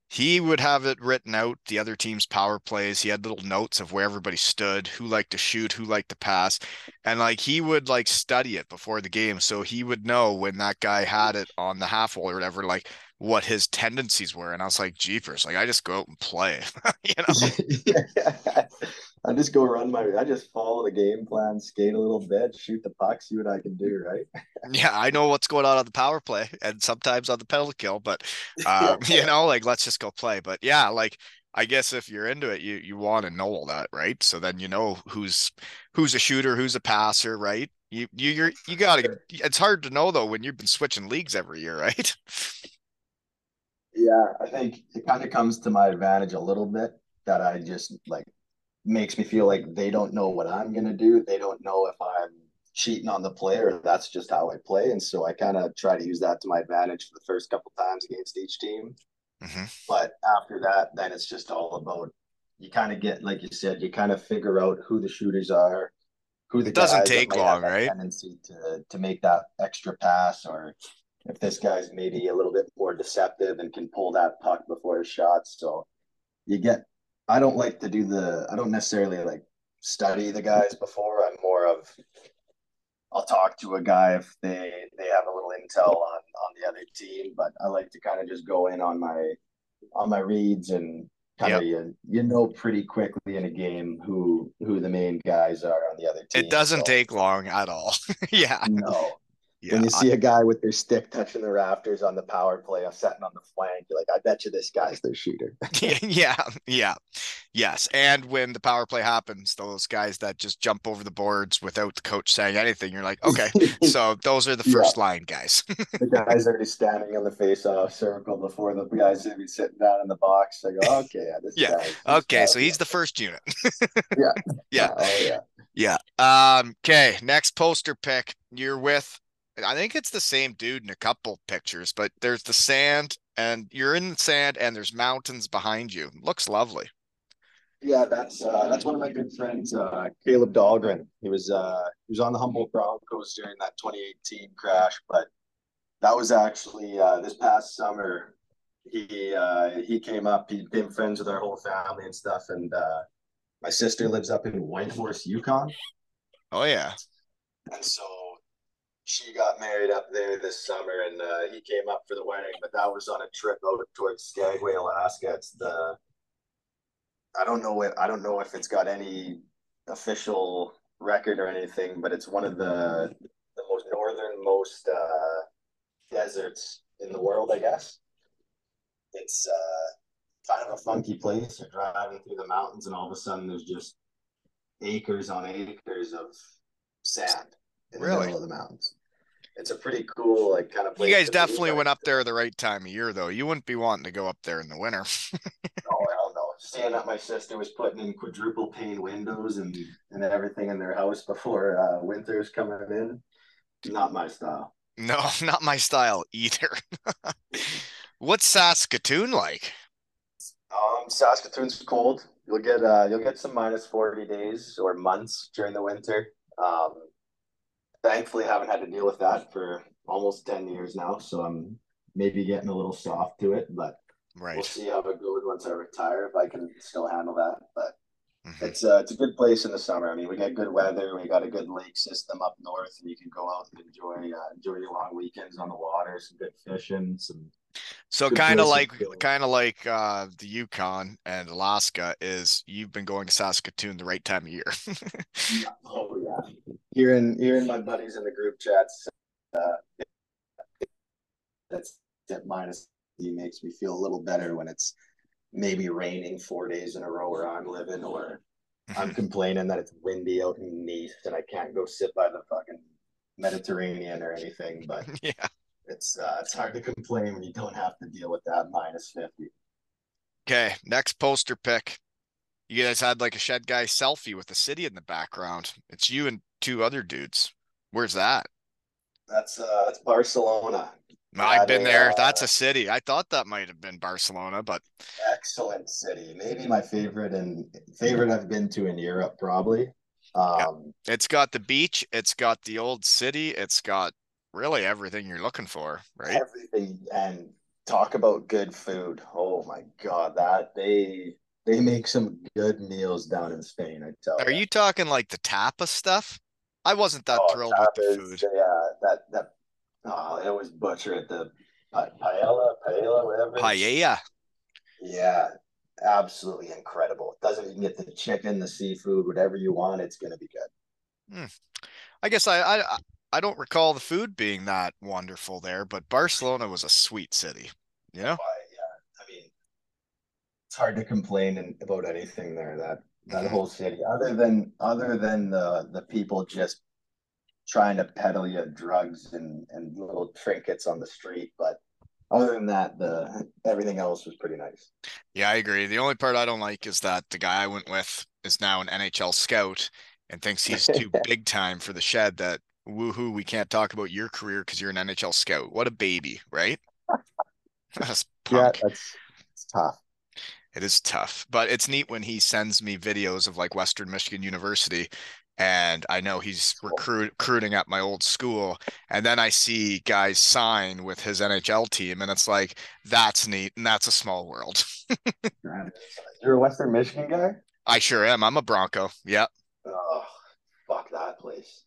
He would have it written out, the other team's power plays. He had little notes of where everybody stood, who liked to shoot, who liked to pass. And like he would like study it before the game. So he would know when that guy had it on the half wall or whatever, like what his tendencies were. And I was like, Jeepers, like I just go out and play. you know? yeah. I just go run my I just follow the game plan, skate a little bit, shoot the puck, see what I can do, right? yeah, I know what's going on on the power play and sometimes on the penalty kill, but um, you know, like let's just go play. But yeah, like I guess if you're into it, you you want to know all that, right? So then you know who's who's a shooter, who's a passer, right? You you you're you gotta. It's hard to know though when you've been switching leagues every year, right? Yeah, I think it kind of comes to my advantage a little bit that I just like makes me feel like they don't know what I'm gonna do. They don't know if I'm cheating on the play or that's just how I play. And so I kind of try to use that to my advantage for the first couple times against each team. Mm-hmm. But after that, then it's just all about you kind of get like you said, you kind of figure out who the shooters are, who the it doesn't take long, right? Tendency to to make that extra pass, or if this guy's maybe a little bit more deceptive and can pull that puck before his shot. So you get I don't like to do the I don't necessarily like study the guys before. I'm more of I'll talk to a guy if they they have a little intel on on the other team, but I like to kind of just go in on my on my reads and kind of you, you know pretty quickly in a game who who the main guys are on the other team. It doesn't so, take long at all. yeah. No. Yeah, when you see I, a guy with their stick touching the rafters on the power play, setting on the flank, you're like, I bet you this guy's their shooter. yeah, yeah, yes. And when the power play happens, those guys that just jump over the boards without the coach saying anything, you're like, okay, so those are the first yeah. line guys. the guys already standing on the face-off circle before the guys be sitting down in the box. I go, okay, yeah, this yeah, guy, okay, so he's the first unit. yeah, yeah, oh yeah. Yeah. Um, okay. Next poster pick. You're with I think it's the same dude in a couple pictures, but there's the sand and you're in the sand and there's mountains behind you. looks lovely. Yeah, that's uh, that's one of my good friends, uh, Kaleb Dahlgren. He was uh, he was on the Humboldt Broncos during that 2018 crash, but that was actually uh, this past summer. He uh, he came up. He became friends with our whole family and stuff. And uh, my sister lives up in Whitehorse, Yukon. Oh yeah. And so she got married up there this summer, and uh, he came up for the wedding. But that was on a trip over towards Skagway, Alaska. It's the I don't know what I don't know if it's got any official record or anything, but it's one of the the most northernmost uh, deserts in the world, I guess. It's uh, kind of a funky place. You're driving through the mountains, and all of a sudden, there's just acres on acres of sand in really? the middle of the mountains. It's a pretty cool, like kind of. Place. You guys definitely went up there the right time of year, though. You wouldn't be wanting to go up there in the winter. oh hell no! Seeing that my sister was putting in quadruple pane windows and and everything in their house before uh, winter's coming in, not my style. No, not my style either. What's Saskatoon like? Um, Saskatoon's cold. You'll get uh, you'll get some minus forty days or months during the winter. Um, thankfully haven't had to deal with that for almost 10 years now. So I'm maybe getting a little soft to it, but right. we'll see how it goes once I retire, if I can still handle that. But mm-hmm. it's uh, it's a good place in the summer. I mean, we get good weather. We got a good lake system up north, and you can go out and enjoy uh, enjoy your long weekends on the water. Some good fishing, some so kind of like kind of like uh, the Yukon and Alaska is you've been going to Saskatoon the right time of year. yeah. Oh yeah. Hearing hearing my buddies in the group chats uh, that's that minus he makes me feel a little better when it's maybe raining four days in a row where I'm living, or I'm complaining that it's windy out in Nice and I can't go sit by the fucking Mediterranean or anything. But yeah, it's uh, it's hard to complain when you don't have to deal with that minus fifty. Okay, next poster pick. You guys had like a shed guy selfie with the city in the background. It's you and two other dudes. Where's that? That's uh that's Barcelona. I've been a, there. uh, That's a city. I thought that might have been Barcelona, but excellent city. Maybe my favorite and favorite I've been to in Europe, probably. Um, it's got the beach, it's got the old city, it's got really everything you're looking for, right? everything and talk about good food. Oh my god, that they they make some good meals down in Spain. I tell Are ya. you talking like the tapa stuff? I wasn't that Oh, thrilled with the food. Yeah, uh, that that oh, it was butcher at the pa- paella, paella, whatever. Paella. Yeah, absolutely incredible. Doesn't even get the chicken, the seafood, whatever you want. It's gonna be good. Hmm. I guess I, I I don't recall the food being that wonderful there, but Barcelona was a sweet city. Yeah. I mean, it's hard to complain in, about anything there. That that whole city, other than other than the the people just trying to peddle you drugs and and little trinkets on the street, but other than that, the everything else was pretty nice. Yeah, I agree. The only part I don't like is that the guy I went with is now an NHL scout and thinks he's too big time for the shed that woohoo, we can't talk about your career because you're an NHL scout. What a baby, right? That's punk. Yeah, that's it's tough. It is tough, but it's neat when he sends me videos of like Western Michigan University and I know he's recruit, recruiting at my old school. And then I see guys sign with his NHL team, and it's like, that's neat. And that's a small world. You're a Western Michigan guy? I sure am. I'm a Bronco. Yep. Oh, fuck that place.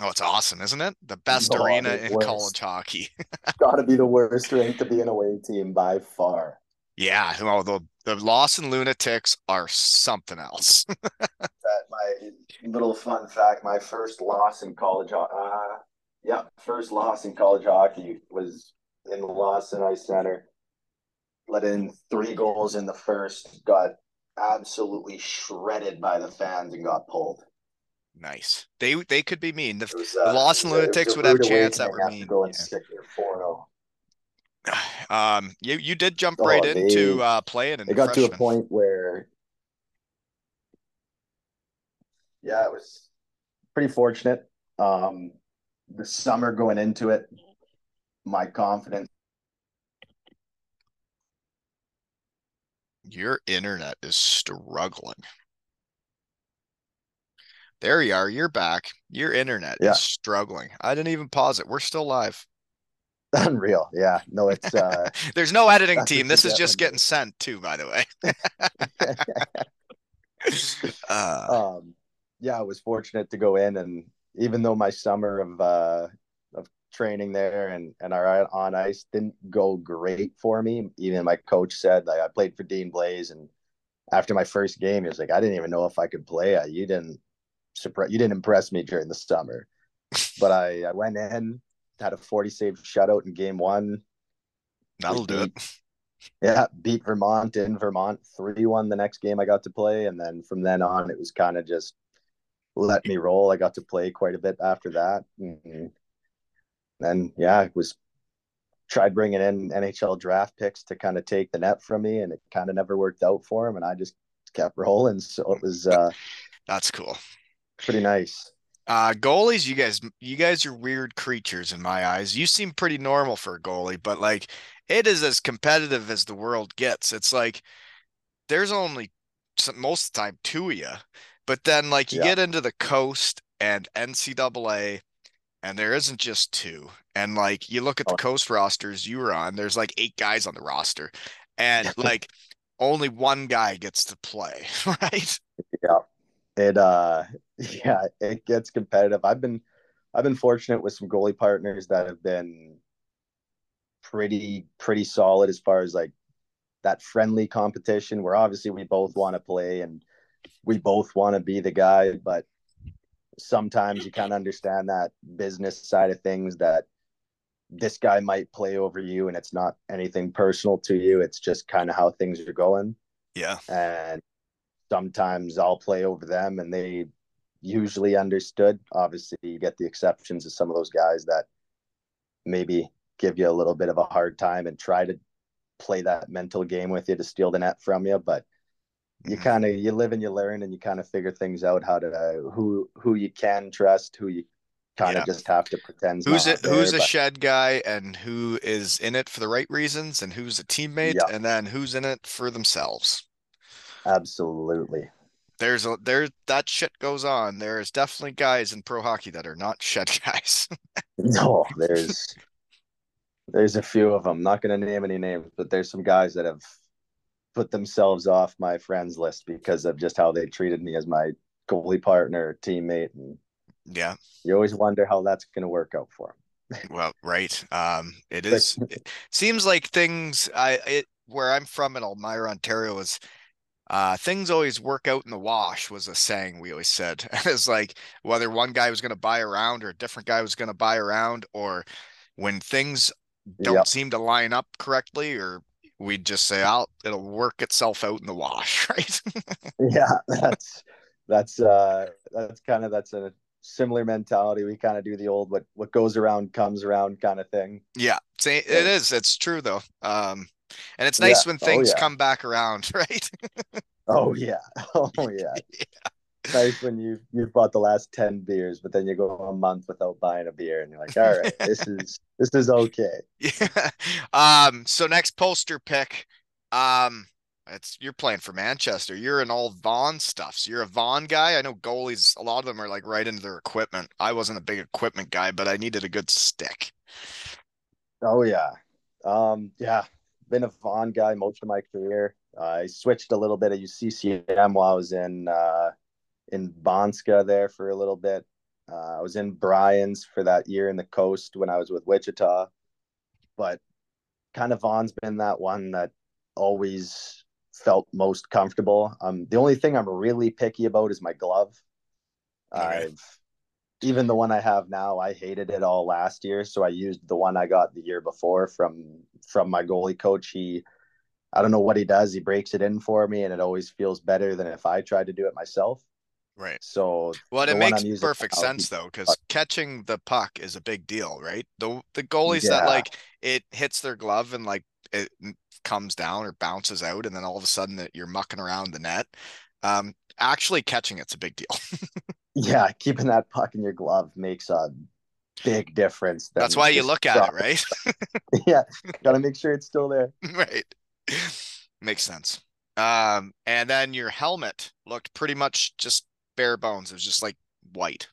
Oh, it's awesome, isn't it? The best arena in worst. college hockey. it's Got to be the worst rink to be an away team by far. Yeah. The, the Lawson Lunatics are something else. That my little fun fact: my first loss in college, uh, yeah, first loss in college hockey was in the Lawson Ice Center. Let in three goals in the first, got absolutely shredded by the fans, and got pulled. nice. They they could be mean. The, was, The Lawson a Lunatics would have rude chance that were mean, Going yeah. sick here, four zero. Um, you you did jump Oh, right they- into uh, playing in It got to a point where, yeah, it was pretty fortunate. Um, the summer going into it, my confidence. Your internet is struggling. There you are. You're back. Your internet Yeah. is struggling. I didn't even pause it. We're still live. Unreal. Yeah. No, it's uh There's no editing team. This is just getting sent too, by the way. uh, um yeah, I was fortunate to go in and even though my summer of uh of training there and and our on ice didn't go great for me, even my coach said like I played for Dean Blais and after my first game he was like I didn't even know if I could play. You didn't surprise you didn't impress me during the summer. But I, I went in, had a 40 save shutout in game 1. that'll do it. Yeah, beat Vermont in Vermont 3 1 the next game I got to play. And then from then on, it was kind of just let me roll. I got to play quite a bit after that. And then, yeah, it was tried bringing in NHL draft picks to kind of take the net from me, and it kind of never worked out for him. And I just kept rolling. So it was uh, That's cool. pretty nice. Uh, goalies, you guys, you guys are weird creatures in my eyes. You seem pretty normal for a goalie, but like it is as competitive as the world gets. It's like there's only some, most of the time two of you, but then like you Yeah. get into the coast and NCAA, and there isn't just two. And like you look at the Oh. coast rosters you were on, there's like eight guys on the roster, and like only one guy gets to play, right? It uh yeah it gets competitive. I've been i've been fortunate with some goalie partners that have been pretty pretty solid as far as like that friendly competition where obviously we both want to play and we both want to be the guy but sometimes you kind of understand that business side of things that this guy might play over you and it's not anything personal to you. It's just kind of how things are going. Yeah. And sometimes I'll play over them and they usually understood. Obviously, you get the exceptions of some of those guys that maybe give you a little bit of a hard time and try to play that mental game with you to steal the net from you. But you Mhm. kind of you live and you learn and you kind of figure things out how to uh, who who you can trust, who you kind of Yeah. just have to pretend. Who's? Who's there, a but- shed guy and who is in it for the right reasons and who's a teammate Yeah. and then who's in it for themselves. Absolutely. There's a there that shit goes on. There's definitely guys in pro hockey that are not shed guys. No, there's there's a few of them. Not going to name any names, but there's some guys that have put themselves off my friends list because of just how they treated me as my goalie partner, teammate, and yeah. you always wonder how that's going to work out for them. Well, right. Um, it is. It seems like things. I it where I'm from in Elmira, Ontario, is uh, things always work out in the wash. Was a saying we always said. It's like whether one guy was going to buy around or a different guy was going to buy around, or when things don't Yep. seem to line up correctly, or we'd just say, "I'll it'll work itself out in the wash," right? Yeah, that's that's uh that's kind of that's a similar mentality. We kind of do the old what what goes around comes around kind of thing. yeah, it is. it It's true though. Um, and it's nice Yeah. when Oh, things yeah. come back around, right? Oh yeah, oh yeah. Nice when you you've bought the last ten beers, but then you go a month without buying a beer, and you're like, all right, this is this is okay. Yeah. Um, so next poster pick. Um, it's you're playing for Manchester. You're in all Vaughn stuff. So you're a Vaughn guy. I know goalies, a lot of them are like right into their equipment. I wasn't a big equipment guy, but I needed a good stick. Oh yeah, um, yeah. Been a Vaughn guy most of my career. I switched a little bit at UCCM while I was in uh, in Banska there for a little bit. Uh, I was in Brian's for that year in the coast when I was with Wichita, but kind of Vaughn's been that one that always felt most comfortable. Um, the only thing I'm really picky about is my glove. I've even the one I have now, I hated it all last year, so I used the one I got the year before from from my goalie coach. He, I don't know what he does. He breaks it in for me, and it always feels better than if I tried to do it myself. Right. So Well, it makes perfect now, sense though, because catching the puck is a big deal, right? The the goalies that like it hits their glove and like it comes down or bounces out, and then all of a sudden that you're mucking around the net. Um, actually catching it's a big deal. yeah, keeping that puck in your glove makes a big difference. That's why you look at it, right? yeah, got to make sure it's still there. right. Makes sense. Um, and then your helmet looked pretty much just bare bones. It was just like white.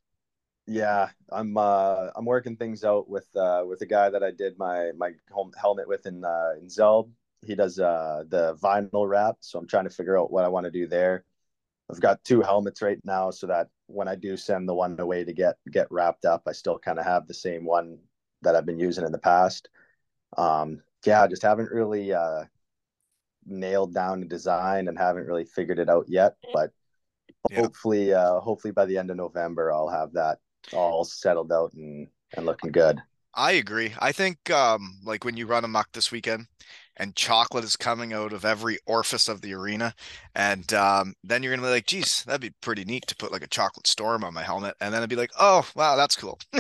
Yeah, I'm uh I'm working things out with uh with a guy that I did my my home helmet with in uh in Zeld. He does uh the vinyl wrap, so I'm trying to figure out what I want to do there. I've got two helmets right now so that when I do send the one away to get get wrapped up, I still kind of have the same one that I've been using in the past. Um yeah, I just haven't really uh nailed down the design and haven't really figured it out yet, but Yeah. hopefully uh hopefully by the end of November I'll have that all settled out and and looking good. I agree. I think um like when you run amok this weekend and chocolate is coming out of every orifice of the arena and um then you're gonna be like, geez, that'd be pretty neat to put like a chocolate storm on my helmet. And then it'd be like, oh wow, that's cool.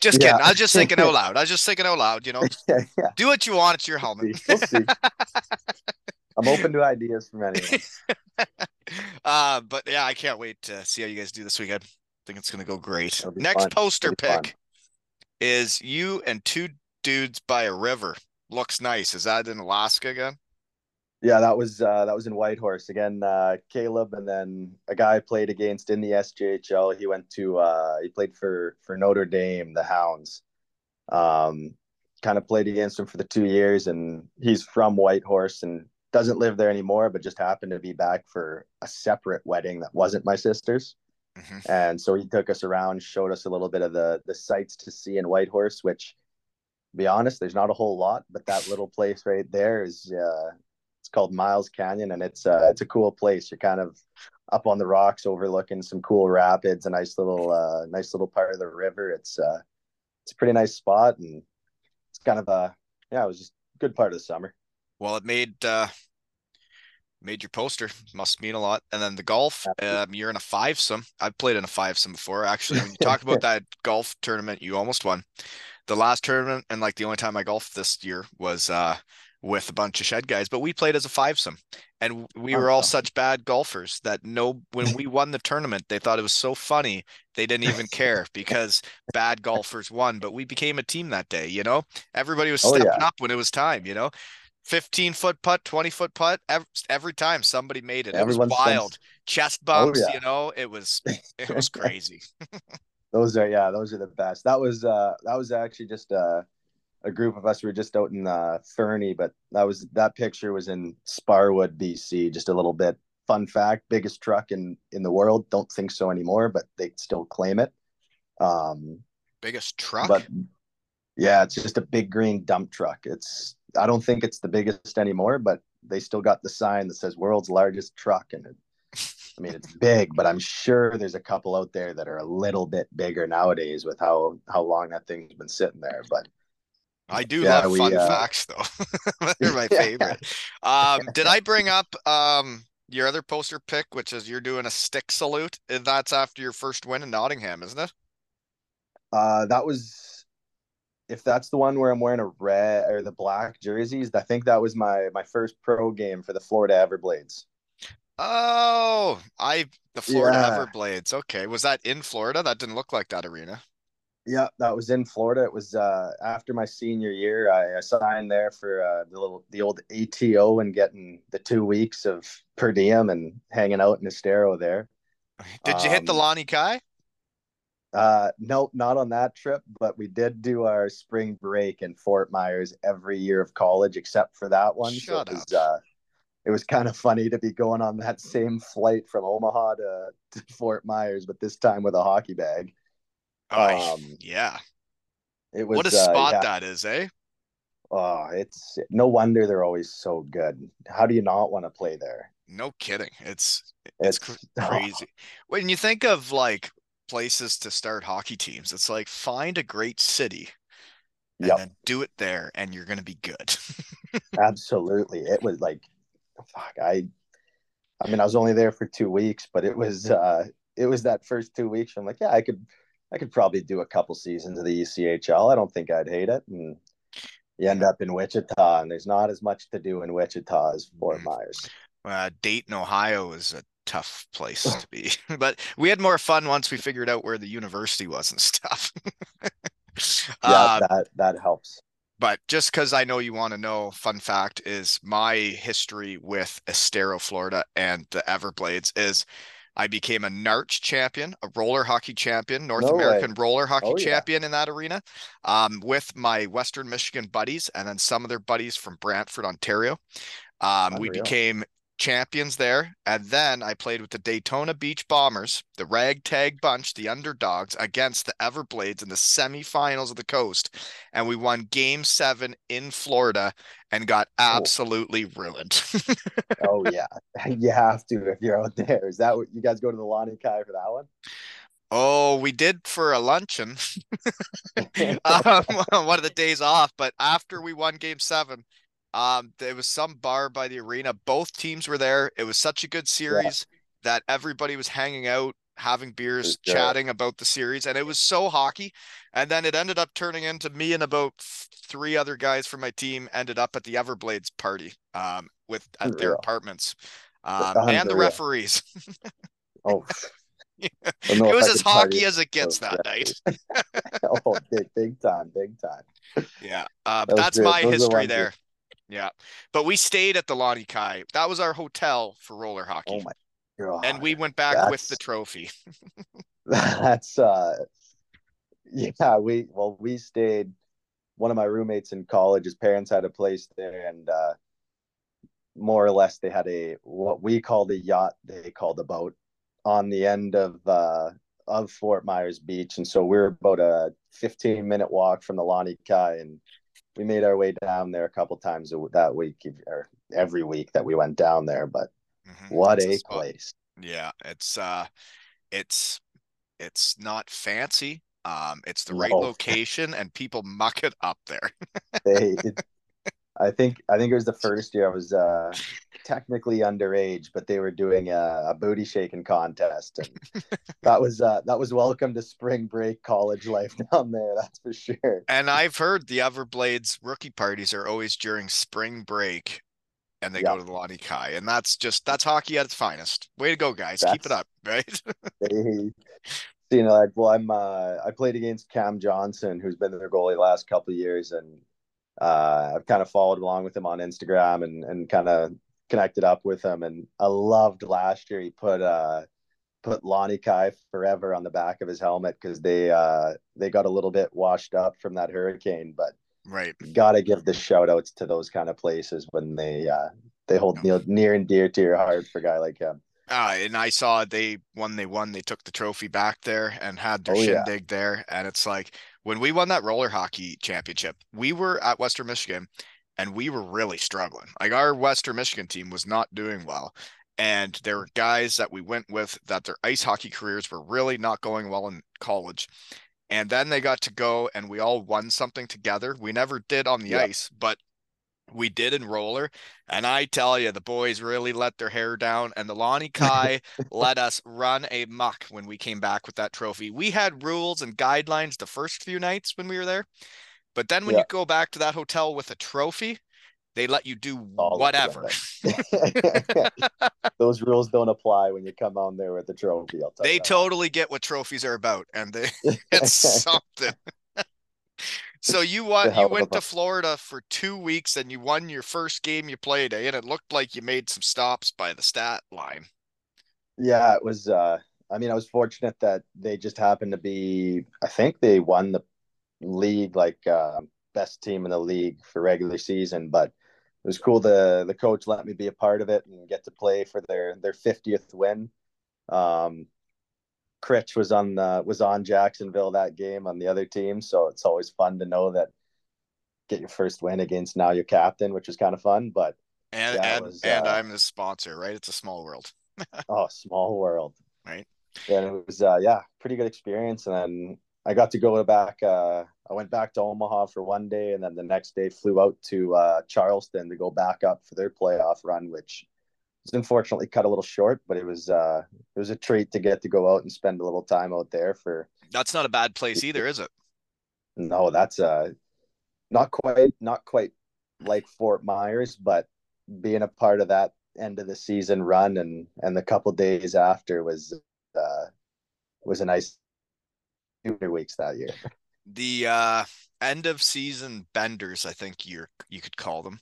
just Yeah. kidding. I was just thinking out loud. I was just thinking out loud, you know. yeah, yeah. Do what you want, it's your helmet. We'll see. I'm open to ideas from anyone. uh, but yeah, I can't wait to see how you guys do this weekend. I think it's gonna go great. Next fun. poster It'll fun. pick is you and two dudes by a river. Looks nice. Is that in Alaska again? Yeah, that was uh, that was in Whitehorse again. Uh, Kaleb and then a guy I played against in the SJHL. He went to uh, he played for for Notre Dame, the Hounds. Um, kind of played against him for the two years, and he's from Whitehorse and doesn't live there anymore, but just happened to be back for a separate wedding that wasn't my sister's. Mhm. And so he took us around, showed us a little bit of the the sights to see in Whitehorse, which, be honest, there's not a whole lot, but that little place right there is uh, it's called Miles Canyon, and it's uh, it's a cool place. You're kind of up on the rocks, overlooking some cool rapids, a nice little uh, nice little part of the river. It's uh, it's a pretty nice spot, and it's kind of a yeah, it was just a good part of the summer. Well, it made uh Made your poster. Must mean a lot. And then the golf, um, you're in a fivesome. I've played in a fivesome before. Actually, when you talk about that golf tournament, you almost won. The last tournament, and like the only time I golfed this year was uh with a bunch of shed guys, but we played as a fivesome. And we were all such bad golfers that no when we won the tournament, they thought it was so funny they didn't even care because bad golfers won. But we became a team that day, you know? Everybody was Oh, stepping yeah. up when it was time, you know? 15 foot putt, 20 foot putt. Every, every time somebody made it. It was Everyone spends- wild. Chest bumps, Oh, yeah. you know, it was it was crazy. Those are yeah, those are the best. That was uh that was actually just uh a group of us. We were just out in uh Fernie, but that was that picture was in Sparwood, BC. Just a little bit fun fact, biggest truck in in the world. Don't think so anymore, but they still claim it. Um Biggest truck. but yeah, it's just a big green dump truck. It's I don't think it's the biggest anymore, but they still got the sign that says world's largest truck and it I mean it's big, but I'm sure there's a couple out there that are a little bit bigger nowadays with how how long that thing's been sitting there. But I do Yeah, love we, fun uh, facts though. They're my favorite. Um, did I bring up um your other poster pick, which is you're doing a stick salute? That's after your first win in Nottingham, isn't it? uh that was if that's the one where I'm wearing a red or the black jerseys, I think that was my my first pro game for the Florida Everblades. Oh, I the Florida Yeah. Everblades. Okay, was that in Florida? That didn't look like that arena. Yeah, that was in Florida. It was uh, after my senior year. I, I signed there for uh, the little the old ATO and getting the two weeks of per diem and hanging out in Estero there. Did you hit the Um, Lani Kai? Uh, nope, not on that trip, but we did do our spring break in Fort Myers every year of college except for that one. Shut so it was uh, it was kind of funny to be going on that same flight from Omaha to, to Fort Myers, but this time with a hockey bag. Oh, um, yeah. It was What a uh, spot yeah. that is, eh? Oh, it's no wonder they're always so good. How do you not want to play there? No kidding. It's it's It's cr- crazy. When you think of like places to start hockey teams, it's like find a great city and Yep, then do it there and you're gonna be good. absolutely. It was like, fuck. I, I mean, I was only there for two weeks, but it was, uh, it was that first two weeks. I'm like, yeah, I could, I could probably do a couple seasons of the ECHL. I don't think I'd hate it. And you end up in Wichita, and there's not as much to do in Wichita as Fort Mhm. Myers. Uh, Dayton, Ohio is a tough place to be, but we had more fun once we figured out where the university was and stuff. Yeah, Uh, that that helps. But just because I know you want to know, fun fact is my history with Estero, Florida, and the Everblades is I became a NARCH champion, a roller hockey champion, North No way. American roller hockey Oh, yeah. champion in that arena, um, with my Western Michigan buddies and then some of their buddies from Brantford, Ontario. Um, we became champions there. And then I played with the Daytona Beach Bombers, the ragtag bunch, the underdogs, against the Everblades in the semifinals of the coast. And we won game seven in Florida and got absolutely ruined. Oh yeah, you have to if you're out there. Is that what you guys go to the Lani Kai for that one? oh, we did for a luncheon. um, one of the days off, but after we won game seven, um, there was some bar by the arena. Both teams were there. It was such a good series that everybody was hanging out, having beers, chatting about the series, and it was so hockey. And then it ended up turning into me and about three other guys from my team ended up at the Everblades party, um, with at their apartments, um, and the referees. Oh, Yeah. It was as hockey as it gets that night. oh, big, big time, big time. Yeah, uh, that's great. my Those history there. Yeah, but we stayed at the Lani Kai. That was our hotel for roller hockey. Oh hockey, my god! and we went back with the trophy. That's uh, yeah. We well, we stayed. One of my roommates in college, his parents had a place there, and uh, more or less they had a what we called a yacht. They called a boat on the end of uh of Fort Myers Beach, and so we are about a 15 minute walk from the Lani Kai, and we made our way down there a couple times that week or every week that we went down there. But Mhm, what a place! Yeah, it's uh, it's it's not fancy. Um, it's the right location, and people muck it up there. they it, I think I think it was the first year I was uh technically underage, but they were doing a, a booty shaking contest, and that was uh, that was welcome to spring break college life down there. That's for sure. And I've heard the Everblades rookie parties are always during spring break, and they Yeah. go to the Lani Kai, and that's just that's hockey at its finest. Way to go, guys! Keep it up, right? They, you know, like well, I'm uh, I played against Cam Johnson, who's been their goalie the last couple of years, and uh, I've kind of followed along with him on Instagram and and kind of connected up with him, and I loved last year he put uh put Lani Kai forever on the back of his helmet because they uh they got a little bit washed up from that hurricane, but right. gotta give the shout outs to those kind of places when they uh they hold near, near and dear to your heart for a guy like him. Uh, and I saw they when they won, they took the trophy back there and had their Oh, yeah. shindig there. And it's like when we won that roller hockey championship, we were at Western Michigan and we were really struggling. Like our Western Michigan team was not doing well. And there were guys that we went with that their ice hockey careers were really not going well in college. And then they got to go and we all won something together. We never did on the Yeah. ice, but we did in roller. And I tell you, the boys really let their hair down. And the Lani Kai let us run a muck when we came back with that trophy. We had rules and guidelines the first few nights when we were there. But then when Yeah. you go back to that hotel with a trophy, they let you do All whatever. Those rules don't apply when you come on there with the trophy. They totally get what trophies are about, and they it's something. so you won. You went to. Florida for two weeks, and you won your first game you played, eh? and it looked like you made some stops by the stat line. Yeah, it was. Uh, I mean, I was fortunate that they just happened to be. I think they won the league, like uh, best team in the league for regular season. But it was cool. The the coach let me be a part of it and get to play for their their fiftieth win. Um, Critch was on the was on Jacksonville that game on the other team, so it's always fun to know that get your first win against now your captain, which was kind of fun. But And Yeah, and was, and uh, I'm the sponsor, right? It's a small world. Oh, small world. Right. And it was uh yeah, pretty good experience. And then I got to go back uh I went back to Omaha for one day and then the next day flew out to uh Charleston to go back up for their playoff run, which was unfortunately cut a little short, but it was uh it was a treat to get to go out and spend a little time out there for That's not a bad place either, is it? no, that's uh not quite not quite like Fort Myers, but being a part of that end of the season run and and the couple days after was uh was a nice weeks that year. the uh end of season benders i think you're you could call them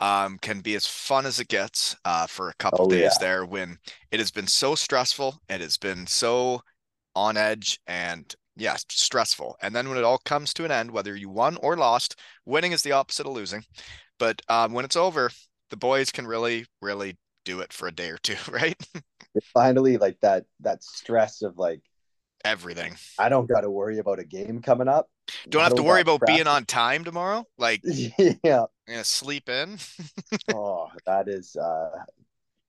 um can be as fun as it gets uh for a couple Oh, days yeah. there when it has been so stressful it has been so on edge and yeah stressful and then when it all comes to an end whether you won or lost winning is the opposite of losing but um when it's over the boys can really really do it for a day or two right Finally, like that that stress of like everything I don't got to worry about a game coming up. don't I have to worry about being on time tomorrow like yeah. yeah, sleep in Oh, that is uh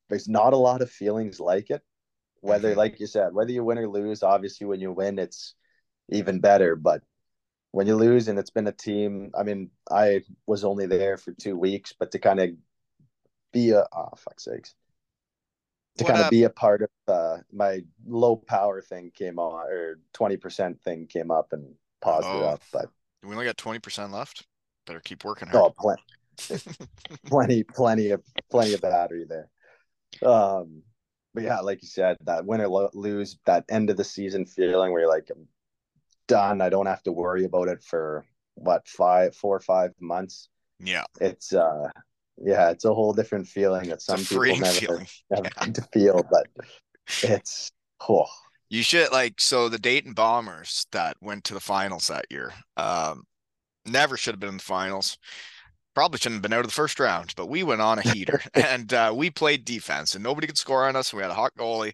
there's not a lot of feelings like it. Whether Mhm. like you said, whether you win or lose, obviously when you win it's even better, but when you lose and it's been a team, I mean, I was only there for 2 weeks, but to kind of be a oh fuck's sakes. To What kind of be a part of uh my low power thing came on or 20% thing came up and paused it Oh. up, but We only got 20% left. Better keep working hard. oh plenty plenty, plenty of plenty of battery there. Um, but yeah, like you said, that win or lose, that end of the season feeling where you're like, I'm done. I don't have to worry about it for what five, four or five months. yeah, It's uh, yeah, it's a whole different feeling that some people never feeling. never get to feel. But it's oh, You should like so the Dayton Bombers that went to the finals that year. Um, never should have been in the finals. Probably shouldn't have been out of the first round, but we went on a heater and uh, we played defense and nobody could score on us. We had a hot goalie.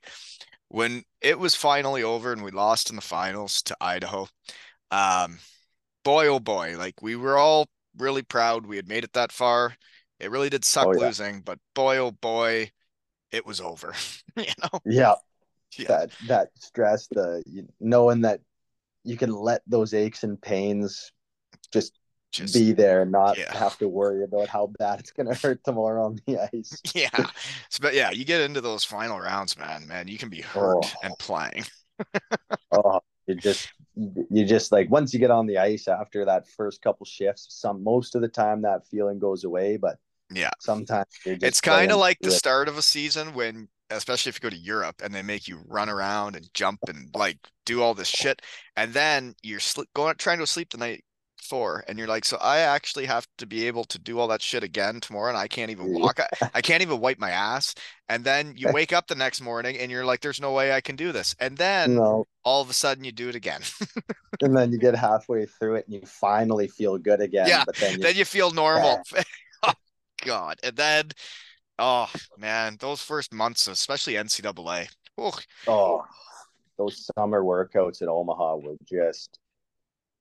When it was finally over and we lost in the finals to Idaho, um, boy oh boy, like we were all really proud we had made it that far. It really did suck Oh, yeah. losing, but boy oh boy, it was over. you know, yeah, Yeah. that that stress, the you, knowing that you can let those aches and pains just Just be there and not yeah. have to worry about how bad it's gonna hurt tomorrow on the ice. yeah. But yeah, you get into those final rounds, man. Man, you can be hurt Oh. and playing. Oh, you just you just like once you get on the ice after that first couple shifts, some most of the time that feeling goes away, but Yeah. sometimes It's kind of like the start of a season when, especially if you go to Europe and they make you run around and jump and like do all this shit, and then you're sli going trying to sleep the night before, and you're like, so I actually have to be able to do all that shit again tomorrow, and I can't even walk. I, I can't even wipe my ass, and then you wake up the next morning and you're like, there's no way I can do this, and then No, all of a sudden you do it again. and then you get halfway through it and you finally feel good again. Yeah, but then you, then you feel normal. God. And then oh man, those first months, especially NCAA. Oh, oh, those summer workouts at Omaha were just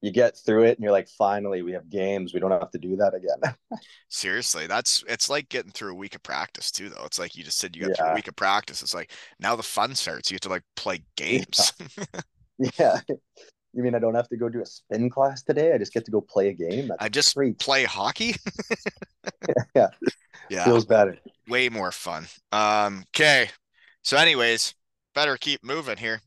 you get through it and you're like, finally, we have games. We don't have to do that again. seriously, that's it's like getting through a week of practice too, though. It's like you just said you got through a week of practice. It's like now the fun starts. You get to like play games. yeah. You mean I don't have to go do a spin class today? I just get to go play a game. That's I just great. play hockey. Yeah. Yeah. Feels better. way more fun. Um, okay. So, anyways, better keep moving here.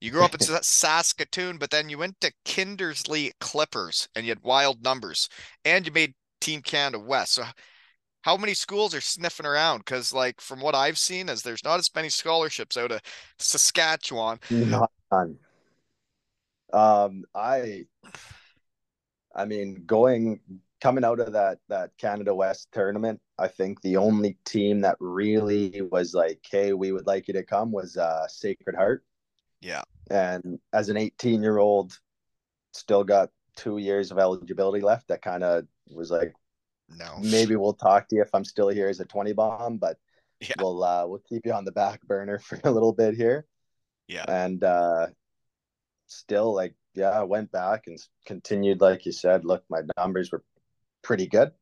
You grew up in Saskatoon, but then you went to Kindersley Klippers and you had wild numbers and you made Team Canada West. So, how many schools are sniffing around? Because, like, from what I've seen, is there's not as many scholarships out of Saskatchewan. Not none. Um, I, I mean, going coming out of that that Canada West tournament, I think the only team that really was like, "Hey, we would like you to come," was uh, Sacred Heart. Yeah. And as an 18 year old, still got two years of eligibility left. That kind of was like, No. maybe we'll talk to you if I'm still here as a 20 bomb, but Yeah. we'll uh, we'll keep you on the back burner for a little bit here Yeah. and uh still like yeah i went back and continued like you said look my numbers were pretty good.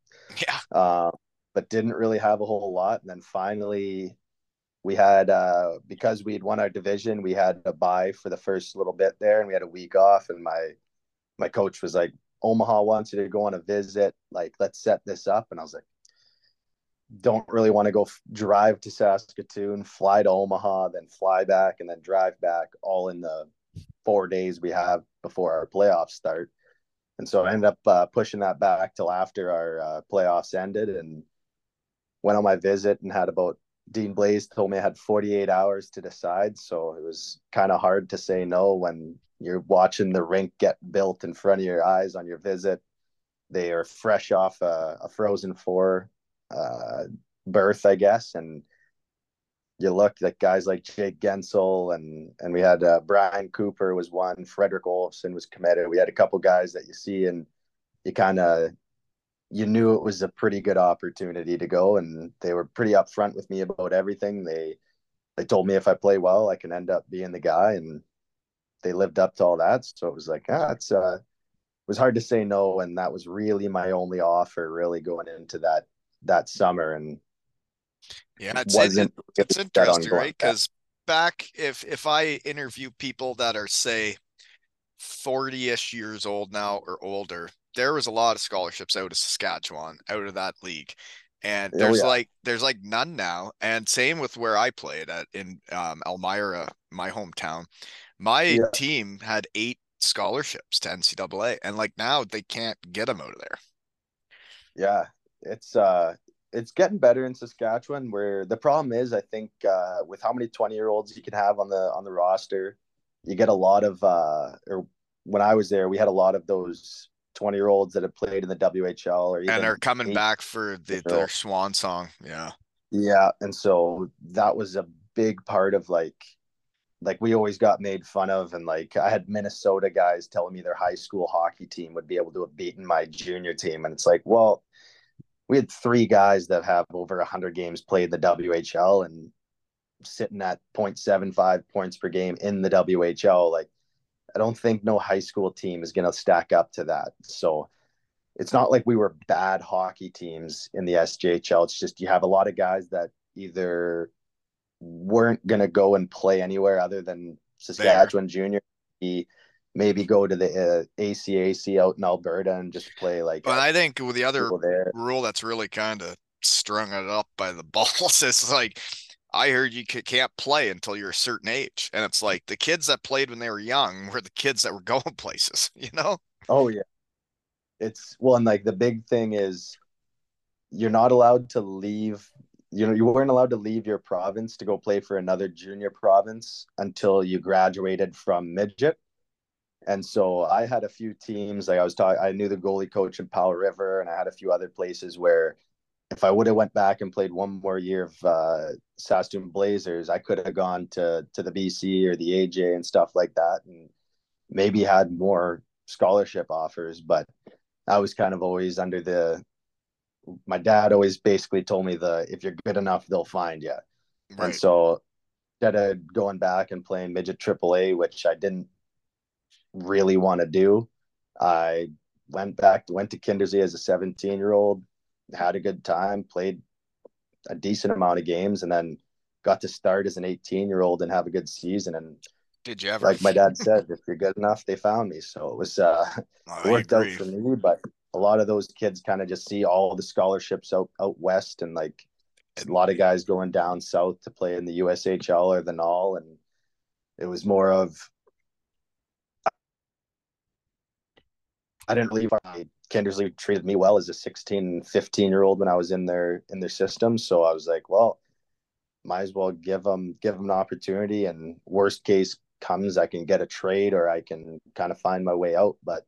Yeah. uh, but didn't really have a whole lot. And then finally we had uh because we had won our division we had a bye for the first little bit there and we had a week off. And my my coach was like omaha wants you to go on a visit. Like let's set this up. And i was like don't really want to go f- drive to Saskatoon, fly to Omaha, then fly back, and then drive back all in the four days we have before our playoffs start. And so I ended up uh, pushing that back till after our uh, playoffs ended and went on my visit and had about Dean Blais told me I had 48 hours to decide. So it was kind of hard to say no when you're watching the rink get built in front of your eyes on your visit. They are fresh off a, a Frozen Four uh, berth, I guess. And you look like guys like Jake Guentzel and and we had uh, Brian Cooper was one, Frederick Olofsson was committed. We had a couple guys that you see and you kind of you knew it was a pretty good opportunity to go, and they were pretty upfront with me about everything. They they told me if I play well, I can end up being the guy, and they lived up to all that. So it was like, ah, it's uh, it was hard to say no, and that was really my only offer, really going into that that summer, and Yeah. It's, wasn't. it's set on interesting, right? Because back if if I interview people that are say 40-ish years old now or older, there was a lot of scholarships out of Saskatchewan, out of that league. And Oh, there's yeah. like there's like none now. And same with where I played at in um Elmira, my hometown. My Yeah. team had eight scholarships to NCAA. And like now they can't get them out of there. Yeah, it's uh it's getting better in Saskatchewan where the problem is I think uh with how many 20 year olds you can have on the on the roster, you get a lot of uh or when I was there, we had a lot of those 20 year olds that have played in the WHL or even And are coming back for the, their swan song. Yeah. Yeah, and so that was a big part of like like we always got made fun of and like I had Minnesota guys telling me their high school hockey team would be able to have beaten my junior team and it's like, well, we had three guys that have over 100 games played the WHL and sitting at 0.75 points per game in the WHL like I don't think no high school team is going to stack up to that. So it's not like we were bad hockey teams in the SJHL. It's just you have a lot of guys that either weren't going to go and play anywhere other than Saskatchewan junior, be maybe go to the uh, ACAC out in Alberta and just play like. But I think with the other rule that's really kind of strung it up by the balls is like I heard you can't play until you're a certain age, and it's like the kids that played when they were young were the kids that were going places, you know? Oh yeah, it's well, and like the big thing is you're not allowed to leave. You know, you weren't allowed to leave your province to go play for another junior province until you graduated from midget. And so I had a few teams. Like I was talking, I knew the goalie coach in Powell River, and I had a few other places where if I would have went back and played one more year of uh, Saskatoon Blazers, I could have gone to to the BC or the AJ and stuff like that, and maybe had more scholarship offers. But I was kind of always under the. My dad always basically told me the if you're good enough, they'll find you. Right. And so instead of going back and playing midget AAA, which I didn't really want to do, I went back went to Kindersley as a 17 year old had a good time, played a decent amount of games, and then got to start as an 18 year old and have a good season. And did you ever? Like my dad said, if you're good enough, they found me. So it was uh, oh, worked out for me. But a lot of those kids kind of just see all the scholarships out out west, and like a lot of guys going down south to play in the USHL or the NAL, and it was more of I didn't leave my Kindersley treated me well as a 16, 15 year old when I was in their in their system. So I was like, well, might as well give them give them an opportunity. And worst case comes, I can get a trade or I can kind of find my way out. But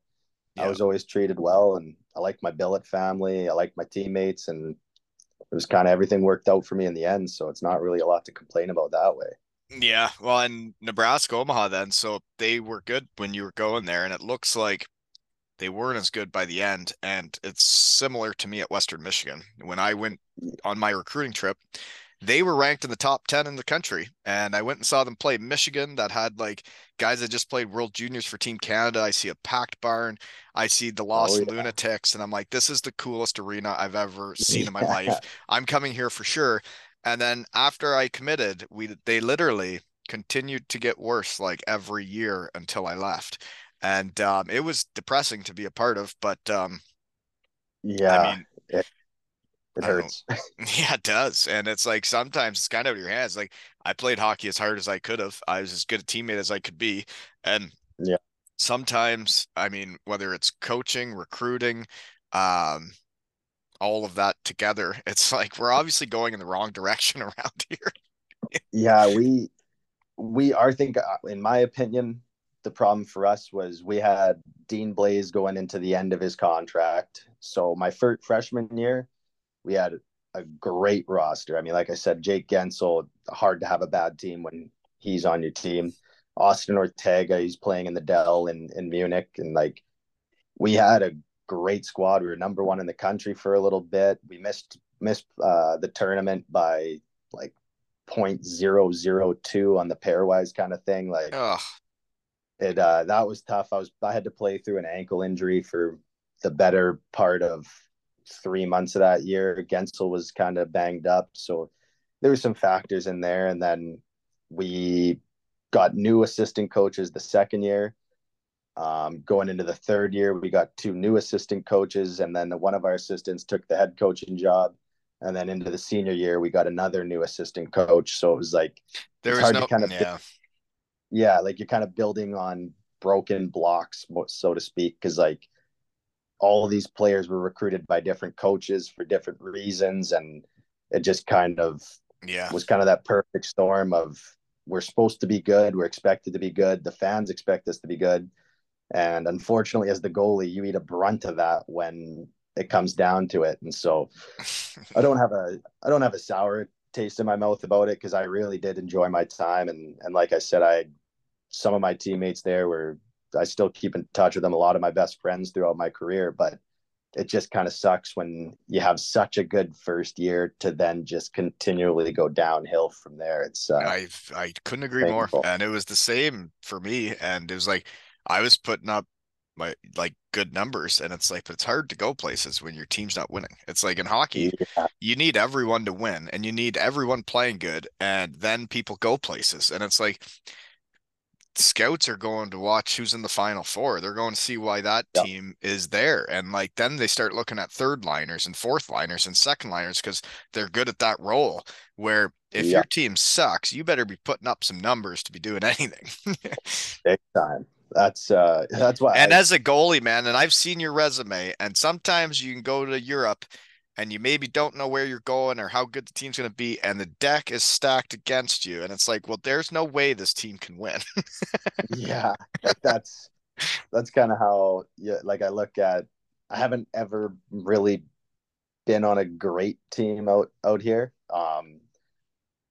yeah. I was always treated well, and I liked my billet family. I liked my teammates, and it was kind of everything worked out for me in the end. So it's not really a lot to complain about that way. Yeah, well, in Nebraska, Omaha, then so they were good when you were going there, and it looks like they weren't as good by the end. And it's similar to me at Western Michigan. When I went on my recruiting trip, they were ranked in the top 10 in the country. And I went and saw them play Michigan that had like guys that just played World Juniors for Team Canada. I see a packed barn. I see the oh, Lost oh, yeah. Lunatics. And I'm like, this is the coolest arena I've ever seen in my life. I'm coming here for sure. And then after I committed, we they literally continued to get worse like every year until I left and um, it was depressing to be a part of. But um, yeah, I mean, it, it hurts. yeah, it does, and it's like sometimes it's kind of your hands. Like I played hockey as hard as I could have. I was as good a teammate as I could be, and yeah, sometimes I mean, whether it's coaching, recruiting, um, all of that together, it's like we're obviously going in the wrong direction around here. yeah, we we are think uh, in my opinion the problem for us was we had Dean Blais going into the end of his contract. So my first freshman year, we had a great roster. I mean, like I said, Jake Guentzel, hard to have a bad team when he's on your team. Austin Ortega, he's playing in the DEL in, in Munich. And like we had a great squad. We were number one in the country for a little bit. We missed missed uh, the tournament by like 0.002 on the pairwise kind of thing. Like it uh, that was tough. I was I had to play through an ankle injury for the better part of three months of that year. Guentzel was kind of banged up, so there were some factors in there. And then we got new assistant coaches the second year. Um, going into the third year, we got two new assistant coaches, and then the, one of our assistants took the head coaching job. And then into the senior year, we got another new assistant coach. So it was like there was hard no, to kind of yeah yeah, like you're kind of building on broken blocks, so to speak, because like all of these players were recruited by different coaches for different reasons, and it just kind of yeah. was kind of that perfect storm of we're supposed to be good, we're expected to be good, the fans expect us to be good, and unfortunately, as the goalie, you eat a brunt of that when it comes down to it, and so I don't have a I don't have a sour taste in my mouth about it because I really did enjoy my time and and like I said I some of my teammates there were I still keep in touch with them. A lot of my best friends throughout my career, but it just kind of sucks when you have such a good first year to then just continually go downhill from there. It's uh, I I couldn't agree more, and it was the same for me. And it was like I was putting up my like good numbers, and it's like but it's hard to go places when your team's not winning. It's like in hockey, yeah. you need everyone to win, and you need everyone playing good, and then people go places. And it's like scouts are going to watch who's in the final four. They're going to see why that Yep. team is there. And like then they start looking at third liners and fourth liners and second liners because they're good at that role. Where if your team sucks, you better be putting up some numbers to be doing anything. Big time. That's uh that's why and I, as a goalie, man, and I've seen your resume, and sometimes you can go to Europe and you maybe don't know where you're going or how good the team's going to be, and the deck is stacked against you. And it's like, well, there's no way this team can win. yeah, that's that's kind of how yeah, like I look at I haven't ever really been on a great team out out here. Um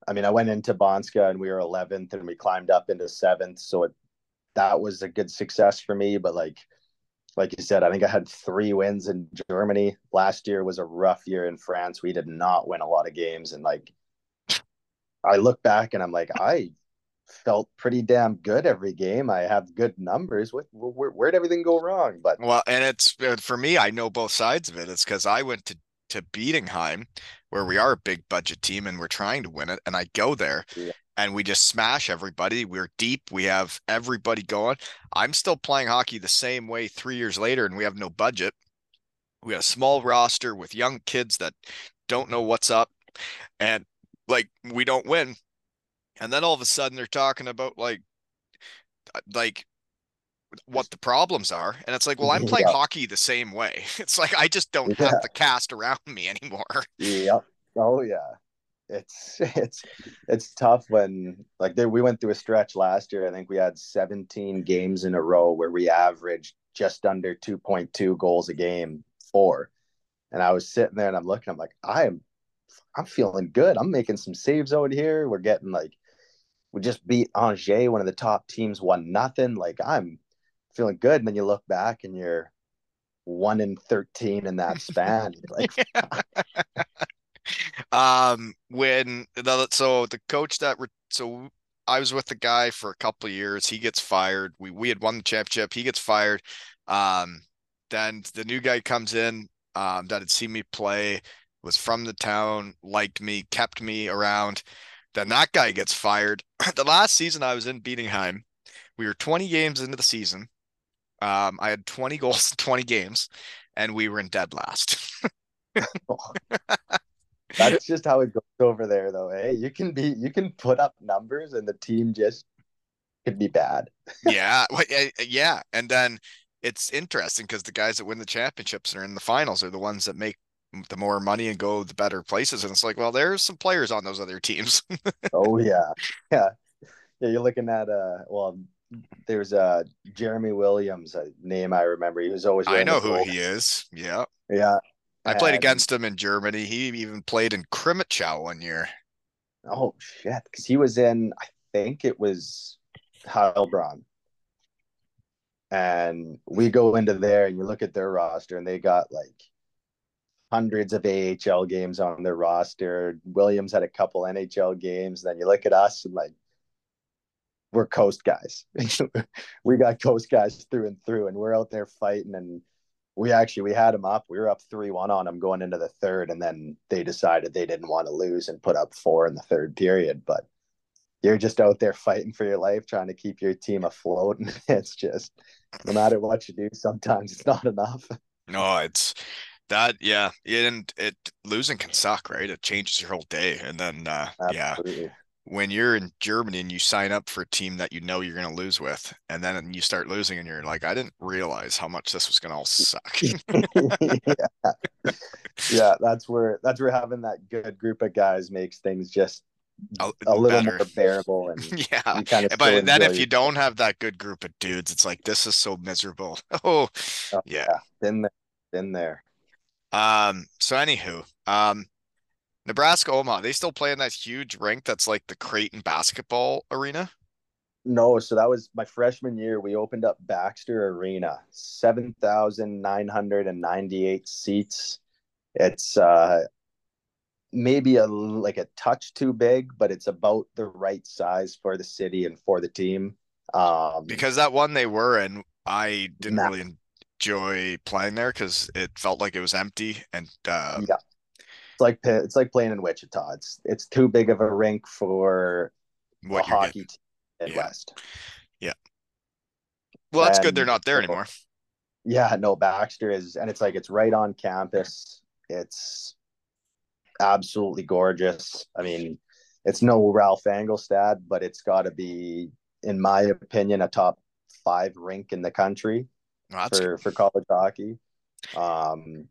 I mean, I went into Banska and we were 11th and we climbed up into 7th, so it that was a good success for me, but like like you said, I think I had 3 wins in Germany. Last year was a rough year in France. We did not win a lot of games and like I look back and I'm like I felt pretty damn good every game. I have good numbers. What where, where'd everything go wrong? But Well, and it's uh, for me, I know both sides of it. It's because I went to to Bietigheim, where we are a big budget team and we're trying to win it, and I go there Yeah. And we just smash everybody. We're deep. We have everybody going. I'm still playing hockey the same way three years later, and we have no budget. We have a small roster with young kids that don't know what's up, and like we don't win. And then all of a sudden they're talking about like uh, like what the problems are. And it's like, well, I'm playing Yeah. hockey the same way. It's like I just don't Yeah. have the cast around me anymore. Yep. Oh yeah. It's it's it's tough when like there we went through a stretch last year. I think we had 17 games in a row where we averaged just under 2.2 goals a game for. And I was sitting there and I'm looking, I'm like, I am I'm feeling good. I'm making some saves out here. We're getting like we just beat Angers, one of the top teams, one nothing. Like I'm feeling good. And then you look back and you're one in 13 in that span. Like, Um, when the so the coach that re- so I was with the guy for a couple of years. He gets fired. We we had won the championship. He gets fired. Um, then the new guy comes in. Um, that had seen me play, was from the town, liked me, kept me around. Then that guy gets fired. the last season I was in Bietigheim, we were 20 games into the season. Um, I had 20 goals in 20 games, and we were in dead last. That's just how it goes over there, though. Hey, you can be, you can put up numbers, and the team just could be bad. yeah, well, yeah, yeah. And then it's interesting because the guys that win the championships and are in the finals are the ones that make the more money and go the better places. And it's like, well, there's some players on those other teams. Oh yeah, yeah, yeah. You're looking at uh, well, there's uh Jeremy Williams, a name I remember. He was always I know who he is. Yeah. Yeah. I played against him in Germany. He even played in Crimmitschau one year. Oh shit, because he was in, I think it was Heilbronn. And we go into there and you look at their roster and they got like hundreds of AHL games on their roster. Williams had a couple NHL games. Then you look at us and like we're coast guys. we got coast guys through and through, and we're out there fighting. And we actually we had them up. We were up three one on them going into the third, and then they decided they didn't want to lose and put up four in the third period. But you're just out there fighting for your life, trying to keep your team afloat, and it's just no matter what you do, sometimes it's not enough. No, it's that, yeah. And it losing can suck, right? It changes your whole day. And then uh yeah. When you're in Germany and you sign up for a team that you know you're going to lose with, and then you start losing, and you're like, I didn't realize how much this was going to all suck. yeah. yeah, that's where that's where having that good group of guys makes things just A- a little better. more bearable and yeah. kind of But then if you don't have that good group of dudes, it's like this is so miserable. Oh, Oh, yeah. been there, been there. Um. So anywho, um, Nebraska Omaha, they still play in that huge rink that's like the Creighton basketball arena. No, so that was my freshman year. We opened up Baxter Arena, seven thousand nine hundred and ninety-eight seats. It's uh maybe a like a touch too big, but it's about the right size for the city and for the team. Um, Because that one they were in, I didn't Nah. really enjoy playing there because it felt like it was empty and uh, yeah, like it's like playing in Wichita. It's it's too big of a rink for what a hockey getting. team in Yeah. West. Yeah, Well, that's good they're not there anymore. Yeah, no, Baxter is, and it's like it's right on campus. It's absolutely gorgeous. I mean, it's no Ralph Engelstad, but it's got to be, in my opinion, a top five rink in the country that's for for college hockey. Um,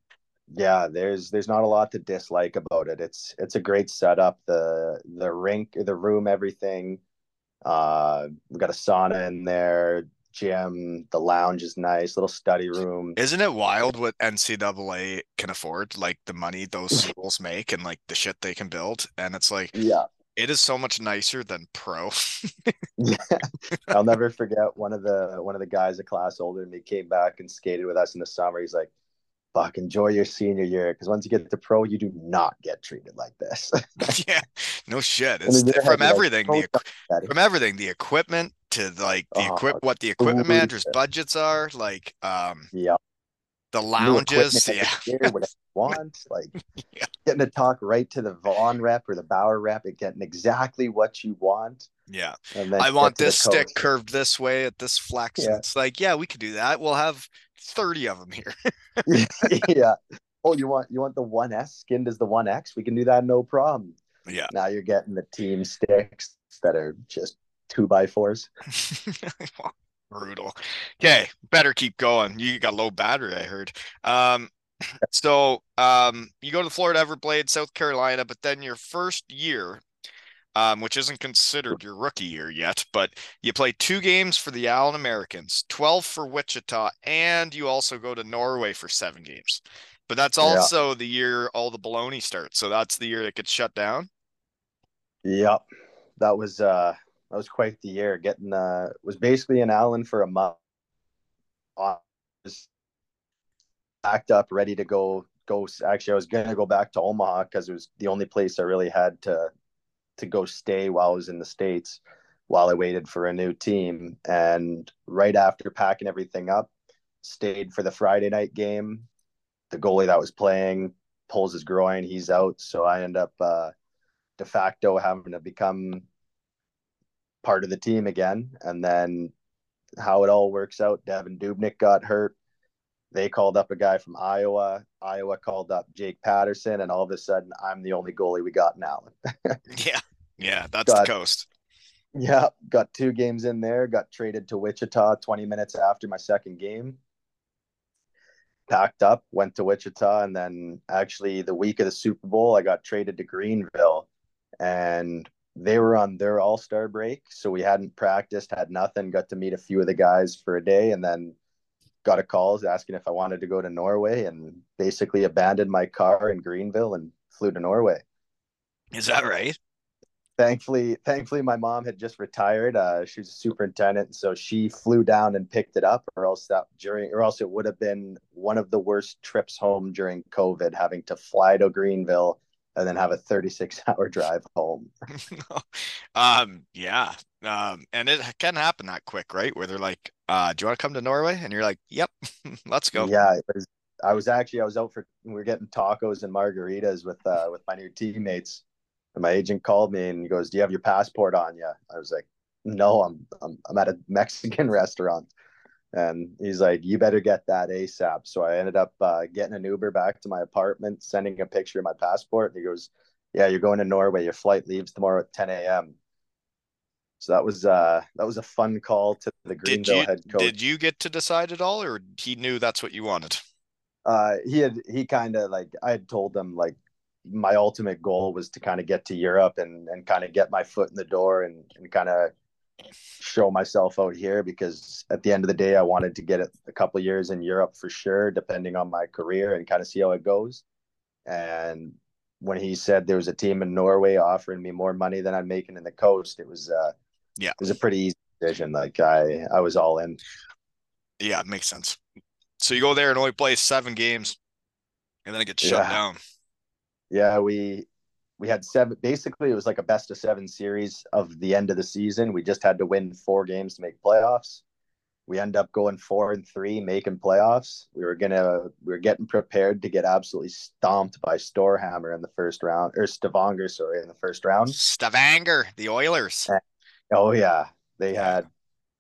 yeah, there's there's not a lot to dislike about it. It's it's a great setup. The the rink, the room, everything. Uh, we've got a sauna in there, gym. The lounge is nice, little study room. Isn't it wild what NCAA can afford? Like the money those schools make and like the shit they can build. And it's like Yeah, it is so much nicer than pro. yeah. I'll never forget one of the one of the guys a class older than me came back and skated with us in the summer. He's like, "Fuck, enjoy your senior year because once you get to pro, you do not get treated like this." yeah, no shit. It's in your head, from you're like, everything. The "Don't equi- Daddy." from everything, the equipment to like the Oh, equip what the equipment managers' budgets are, like um yeah, the lounges. Yeah. every year, whatever you want. Like Yeah. getting to talk right to the Vaughn rep or the Bauer rep and getting exactly what you want. Yeah. And then I want this stick curved this way at this flex. Yeah. it's like, yeah, we could do that. We'll have 30 of them here. yeah. Oh, you want you want the one S skinned as the one X? We can do that, no problem. yeah. Now you're getting the team sticks that are just two by fours. Brutal. Okay, better keep going. You got low battery, I heard. Um, so um, you go to the Florida Everblade, South Carolina, but then your first year, um, which isn't considered your rookie year yet, but you play two games for the Allen Americans, 12 for Wichita, and you also go to Norway for seven games. But that's Yeah. also the year all the baloney starts. So that's the year it gets shut down. Yep. That was uh that was quite the year. Getting uh was basically in Allen for a month. I was packed up, ready to go go actually I was gonna go back to Omaha because it was the only place I really had to to go stay while I was in the States while I waited for a new team. And right after packing everything up, stayed for the Friday night game. The goalie that was playing pulls his groin, he's out. So I end up uh de facto having to become part of the team again. And then how it all works out, Devan Dubnyk got hurt. They called up a guy from Iowa. Iowa called up Jake Patterson, and all of a sudden, I'm the only goalie we got now. Yeah. Yeah. That's God. the coast. Yeah, got two games in there. Got traded to Wichita 20 minutes after my second game. Packed up, went to Wichita, and then actually the week of the Super Bowl, I got traded to Greenville, and they were on their All Star break, so we hadn't practiced, had nothing. Got to meet a few of the guys for a day, and then got a call asking if I wanted to go to Norway, and basically abandoned my car in Greenville and flew to Norway Is that right? Thankfully thankfully my mom had just retired uh she was a superintendent so she flew down and picked it up or else that during or else it would have been one of the worst trips home during covid having to fly to greenville and then have a 36 hour drive home um, yeah. Um, and it can happen that quick, right? Where they're like, uh, do you want to come to Norway? And you're like, Yep, let's go. yeah it was i was actually i was out for we were getting tacos and margaritas with uh with my new teammates and my agent called me and he goes do you have your passport on you i was like no i'm i'm, I'm at a mexican restaurant. And he's like you better get that asap so i ended up uh, getting an uber back to my apartment sending a picture of my passport. And he goes yeah you're going to norway. Your flight leaves tomorrow at 10 a.m so that was uh that was a fun call to the greenville you head coach. did you get to decide at all, or he knew that's what you wanted? uh he had he kind of like i had told him like my ultimate goal was to kind of get to europe and and kind of get my foot in the door and, and kind of show myself out here because at the end of the day i wanted to get a couple years in europe for sure depending on my career and kind of see how it goes and when he said there was a team in norway offering me more money than i'm making in the coast it was uh Yeah. it was a pretty easy decision like i i was all in Yeah, it makes sense. So you go there and only play seven games, and then it gets shut Yeah. down. Yeah, we we had seven. Basically, it was like a best of seven series of the end of the season. We just had to win four games to make playoffs. We end up going four and three, making playoffs. We were gonna we were getting prepared to get absolutely stomped by Storhamar in the first round, or Stavanger, sorry, in the first round. Stavanger, the Oilers. Oh yeah, they had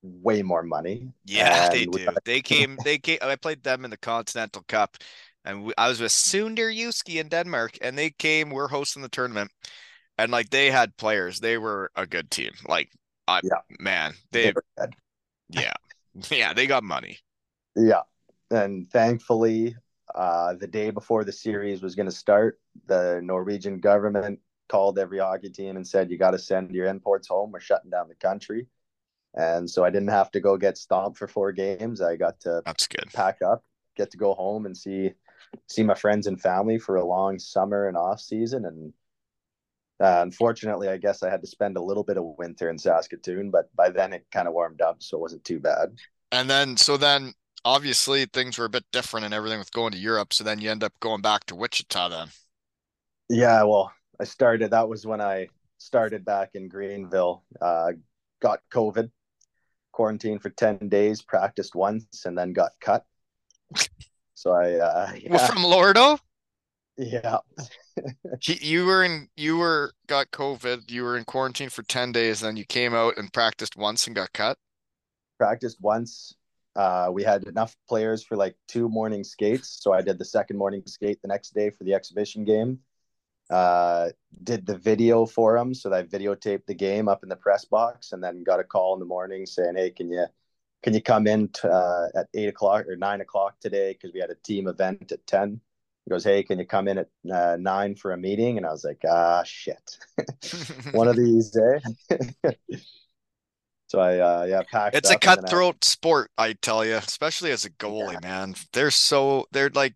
way more money. Yeah, they And do. got- They came. They came. I played them in the Continental Cup, and we, I was with Sønderjyske in Denmark, and they came. We're hosting the tournament, and like they had players. They were a good team. Like, I Yeah. man, they they yeah, yeah, they got money. Yeah. And thankfully, uh, the day before the series was going to start, the Norwegian government called every hockey team and said, you got to send your imports home. We're shutting down the country. And so I didn't have to go get stomped for four games. I got to That's good. pack up, get to go home and see see my friends and family for a long summer and off season. And uh, unfortunately, I guess I had to spend a little bit of winter in Saskatoon, but by then it kind of warmed up, so it wasn't too bad. And then, so then, obviously things were a bit different and everything with going to Europe. So then you end up going back to Wichita. Then Yeah, well, I started. That was when I started back in Greenville. Uh, got COVID, quarantined for ten days, practiced once, and then got cut. So I, uh, Well, yeah, from Lordo. yeah, you were in, you were got COVID. You were in quarantine for ten days. Then you came out and practiced once and got cut. practiced once. Uh, we had enough players for like two morning skates, so I did the second morning skate the next day for the exhibition game. Uh, did the video for them, so that I videotaped the game up in the press box, and then got a call in the morning saying, "Hey, can you can you come in t- uh, at eight o'clock or nine o'clock today? Because we had a team event at ten. He goes, "Hey, can you come in at uh, nine for a meeting?" And I was like, "Ah, shit, one of these, eh?" so I, uh, yeah, packed. It's a and then I- cutthroat sport, I tell you, especially as a goalie, man. They're so they're like,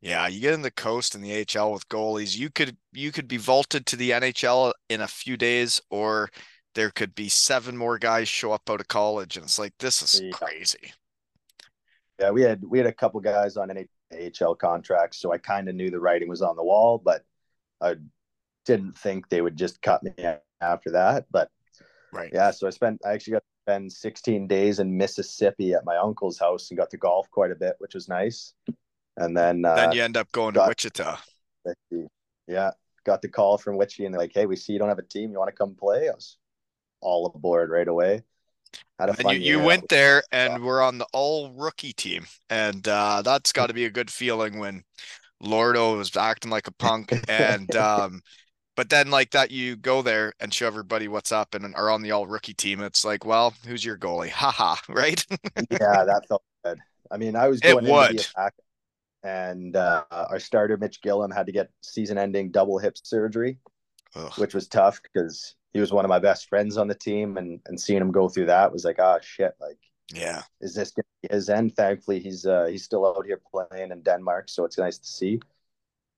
yeah, you get in the coast in the AHL with goalies, you could you could be vaulted to the NHL in a few days, or there could be seven more guys show up out of college, and it's like this is Yeah. crazy. Yeah, we had we had a couple guys on NHL contracts, so I kind of knew the writing was on the wall, but I didn't think they would just cut me after that. But Right. yeah, so I spent I actually got to spend 16 days in Mississippi at my uncle's house and got to golf quite a bit, which was nice. And then uh, Then you end up going to Wichita. yeah, got the call from Wichita and they're like, "Hey, we see you don't have a team. You want to come play?" I was all aboard right away. Had a And you, you went there and were on the all rookie team. And uh, that's got to be a good feeling when Lordo was acting like a punk. And um, but then like that you go there and show everybody what's up and are on the all rookie team. It's like, well, who's your goalie? Haha, right? yeah, that felt good. I mean, I was It going into would. the attack, and uh, our starter Mitch Gillam had to get season-ending double hip surgery, Ugh. which was tough because he was one of my best friends on the team, and and seeing him go through that was like, ah, shit, like, Yeah. is this gonna be his end? Thankfully, he's uh he's still out here playing in Denmark, so it's nice to see.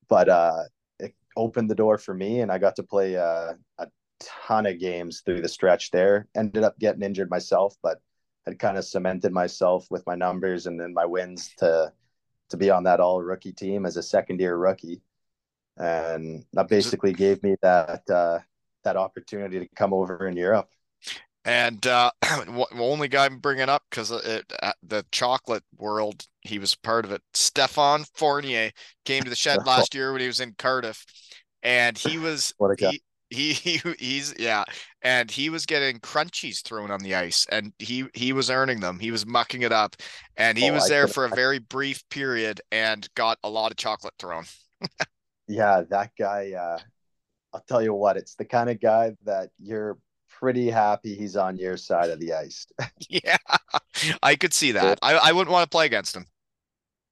But uh, it opened the door for me, and I got to play uh, a ton of games through the stretch there. Ended up getting injured myself, but had kind of cemented myself with my numbers and then my wins to to be on that all rookie team as a second year rookie, and that basically gave me that uh, that opportunity to come over in Europe. And uh, only guy I'm bringing up because it uh, the chocolate world, he was part of it. Stefan Fournier came to the shed last year when he was in Cardiff, and he was What a guy. he, he he he's yeah, and he was getting crunchies thrown on the ice, and he he was earning them. He was mucking it up, and he Oh, was I there for a very brief period and got a lot of chocolate thrown. Yeah, that guy. Uh, I'll tell you what, it's the kind of guy that you're pretty happy he's on your side of the ice. yeah, I could see that. I I wouldn't want to play against him.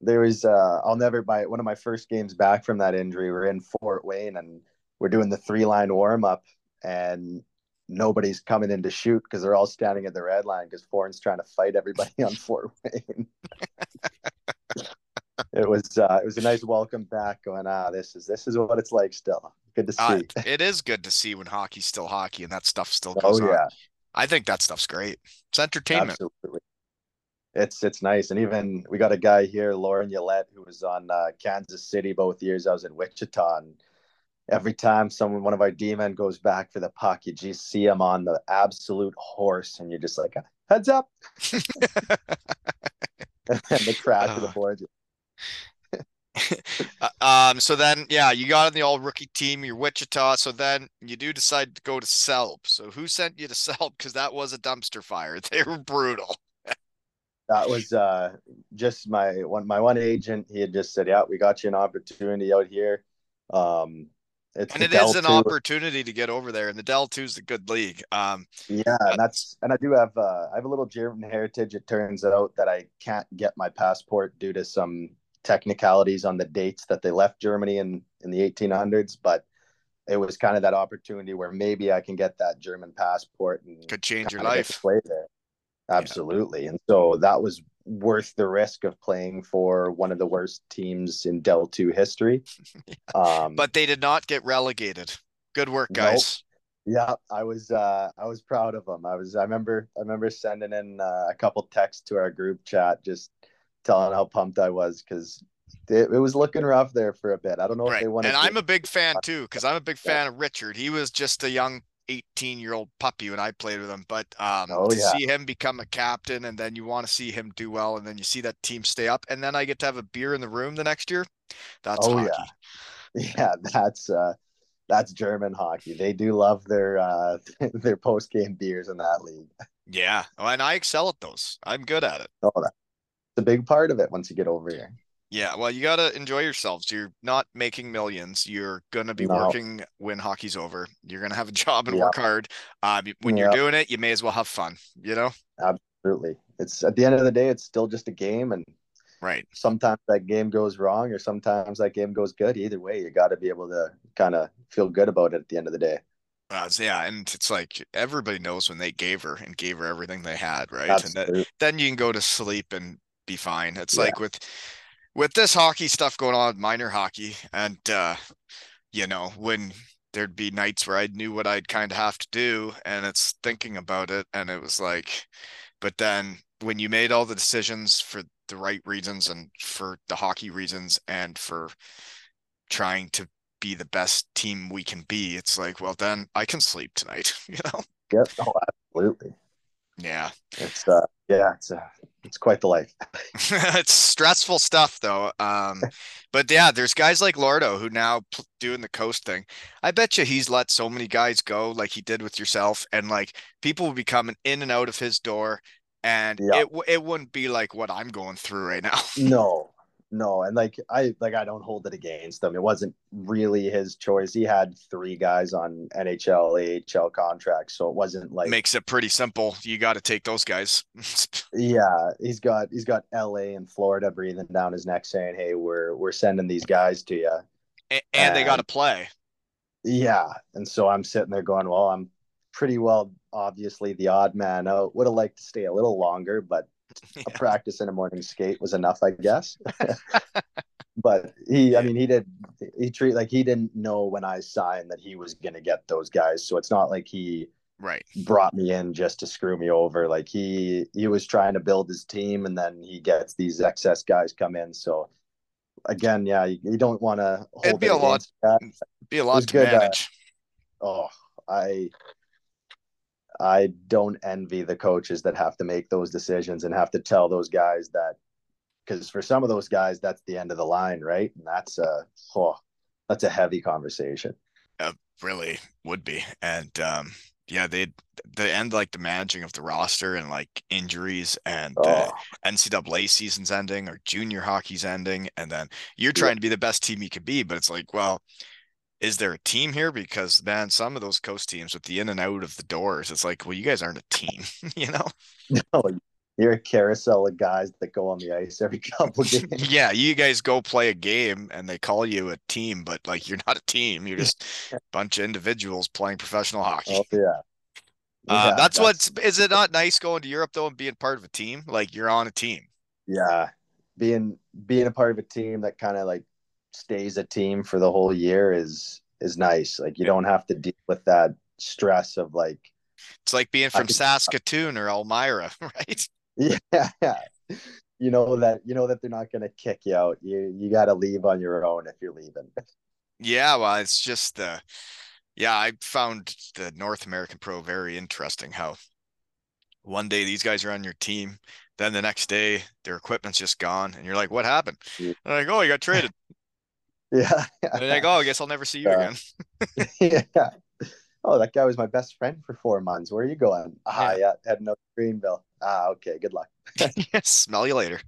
there was uh I'll never buy one of my first games back from that injury. We're in Fort Wayne and we're doing the three line warm up and nobody's coming in to shoot because they're all standing at the red line because Fournier's trying to fight everybody on Fort Wayne. it was uh it was a nice welcome back going, ah, this is this is what it's like still. Good to see. Uh, it is good to see when hockey's still hockey and that stuff still oh goes on. I think that stuff's great. It's entertainment. Absolutely. It's it's nice. And even we got a guy here, Loren Ulett, who was on uh, Kansas City both years I was in Wichita. And every time someone one of our D men goes back for the puck, you just see him on the absolute horse, and you're just like, heads up. and the crash of the Uh. Uh, um, so then, yeah, you got on the all rookie team, you're Wichita. So then you do decide to go to Selb. So who sent you to Selb? Because that was a dumpster fire. They were brutal. that was uh, just my one my one agent. He had just said, "Yeah, we got you an opportunity out here." Um, it's and it is an 2. opportunity to get over there, and the Del Two is a good league. Um, yeah, and that's and I do have uh, I have a little German heritage. It turns out that I can't get my passport due to some technicalities on the dates that they left Germany in in the 1800s, but it was kind of that opportunity where maybe I can get that German passport and could change your life. Play there. Absolutely. Yeah. And so that was worth the risk of playing for one of the worst teams in Del 2 history. Um, but they did not get relegated. Good work, guys. Nope. Yeah, I was uh, I was proud of them. I was I remember I remember sending in uh, a couple texts to our group chat just telling how pumped I was because it, it, was looking rough there for a bit. I don't know right. if they wanted. And I'm a big fan too because I'm a big fan yeah. of Richard. He was just a young 18 year old puppy when I played with him. But um, oh, to yeah. see him become a captain and then you want to see him do well and then you see that team stay up and then I get to have a beer in the room the next year. That's oh, hockey. Yeah. yeah, that's uh that's German hockey. They do love their uh their post game beers in that league. Yeah, and I excel at those. I'm good at it. Oh, that's a big part of it once you get over here. Yeah, well, you gotta enjoy yourselves. You're not making millions. You're gonna be no. working when hockey's over. You're gonna have a job and yep. work hard. Um, when yep. you're doing it, you may as well have fun. You know. Absolutely. It's at the end of the day, it's still just a game, and right. Sometimes that game goes wrong, or sometimes that game goes good. Either way, you got to be able to kind of feel good about it at the end of the day. Uh, yeah, and it's like everybody knows when they gave her and gave her everything they had, right? Absolutely. And that, then you can go to sleep and be fine. It's yeah. like with with this hockey stuff going on, minor hockey, and uh, you know, when there'd be nights where I knew what I'd kind of have to do, and it's thinking about it, and it was like, but then when you made all the decisions for the right reasons and for the hockey reasons and for trying to be the best team we can be, it's like, well, then I can sleep tonight, you know? Yep. Oh, absolutely. Yeah. It's uh yeah, it's uh it's quite the life. it's stressful stuff though. Um but yeah, there's guys like Lordo who now p- doing the coast thing. I bet you he's let so many guys go like he did with yourself and like people will be coming in and out of his door and yeah. it it wouldn't be like what I'm going through right now. no no and like i like i don't hold it against him. It wasn't really his choice. He had three guys on nhl ahl contracts so it wasn't like makes it pretty simple. You got to take those guys. Yeah he's got he's got la and florida breathing down his neck saying hey we're we're sending these guys to you and, and, and they got to play. Yeah and so i'm sitting there going well i'm pretty well obviously the odd man out. Would have liked to stay a little longer but yeah. a practice and a morning skate was enough, I guess. but he, I mean, he did, he treat like he didn't know when I signed that he was going to get those guys. So it's not like he right brought me in just to screw me over. Like he, he was trying to build his team and then he gets these excess guys come in. So again, yeah, you, you don't want to It'd be a lot, that. be a lot to good, uh, manage. Uh, oh, I, I don't envy the coaches that have to make those decisions and have to tell those guys that because for some of those guys that's the end of the line, right? And that's a oh, that's a heavy conversation. Uh, really would be, and um, yeah, they the end like the managing of the roster and like injuries and oh. the NCAA season's ending or junior hockey's ending, and then you're trying yeah. to be the best team you could be, but it's like, well, is there a team here? Because man, some of those coast teams with the in and out of the doors, it's like, well, you guys aren't a team, you know? No, you're a carousel of guys that go on the ice every couple games. yeah, you guys go play a game and they call you a team, but like you're not a team. You're just a bunch of individuals playing professional hockey. Oh, yeah. Uh, that's, that's what's is it not nice going to Europe though and being part of a team? Like you're on a team. Yeah. Being being a part of a team that kind of like stays a team for the whole year is is nice. Like you don't have to deal with that stress of like it's like being from Saskatoon or Elmira, right? Yeah, yeah. You know that you know that they're not gonna kick you out. You you gotta leave on your own if you're leaving. Yeah, well, it's just the uh, yeah, I found the North American Pro very interesting how one day these guys are on your team Then the next day, their equipment's just gone, and you're like, "What happened?" Yeah. They're like, "Oh, you got traded." Yeah. And they're like, "Oh, I guess I'll never see you Yeah. again." yeah. Oh, that guy was my best friend for four months. Where are you going? Ah, yeah, heading up Greenville. Ah, okay. Good luck. Smell you later.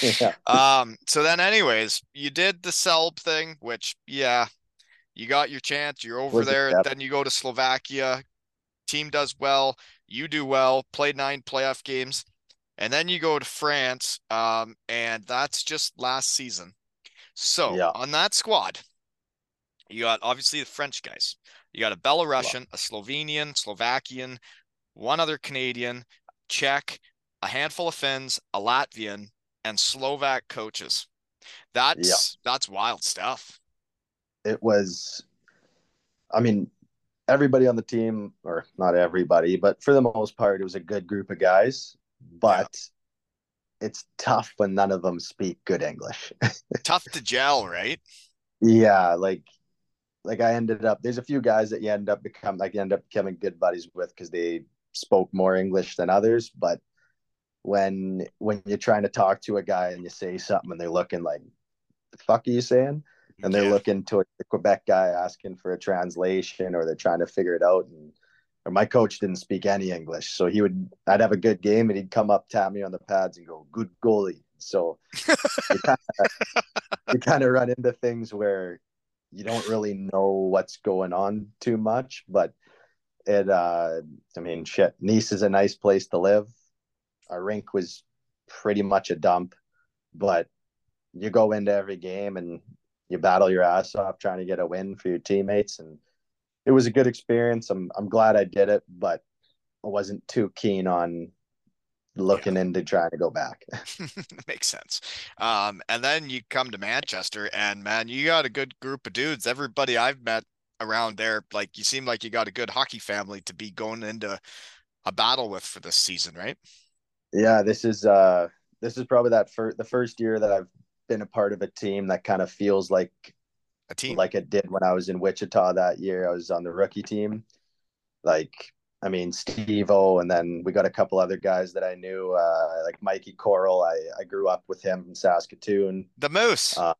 Yeah. Um, so then anyways, you did the Selb thing, which yeah, you got your chance, you're over Was there, then you go to Slovakia, team does well, you do well, play nine playoff games, and then you go to France, um, and that's just last season. So Yeah. on that squad, you got obviously the French guys. You got a Belarusian, a Slovenian, Slovakian, one other Canadian, Czech, a handful of Finns, a Latvian, and Slovak coaches. That's that's wild stuff. It was, I mean, everybody on the team, or not everybody, but for the most part, it was a good group of guys. But it's tough when none of them speak good English. Tough to gel, right? Yeah, like like I ended up there's a few guys that you end up become like you end up becoming good buddies with because they spoke more English than others. But when when you're trying to talk to a guy and you say something and they're looking like the fuck are you saying? And they're Yeah. looking to the Quebec guy asking for a translation or they're trying to figure it out and or my coach didn't speak any English. So he would I'd have a good game and he'd come up, tap me on the pads and go, Good goalie. So you kind of you kind of run into things where you don't really know what's going on too much but it uh i mean shit nice is a nice place to live our rink was pretty much a dump but you go into every game and you battle your ass off trying to get a win for your teammates and it was a good experience i'm i'm glad i did it but i wasn't too keen on looking into trying to go back Makes sense. Um, and then you come to Manchester, and man, you got a good group of dudes. Everybody I've met around there, like you seem like you got a good hockey family to be going into a battle with for this season, right? Yeah, this is uh this is probably that first the first year that I've been a part of a team that kind of feels like A team. like it did when I was in Wichita that year. I was on the rookie team. Like I mean Steve O and then we got a couple other guys that I knew, uh like Mikey Coral. I, I grew up with him in Saskatoon. the Moose. Uh,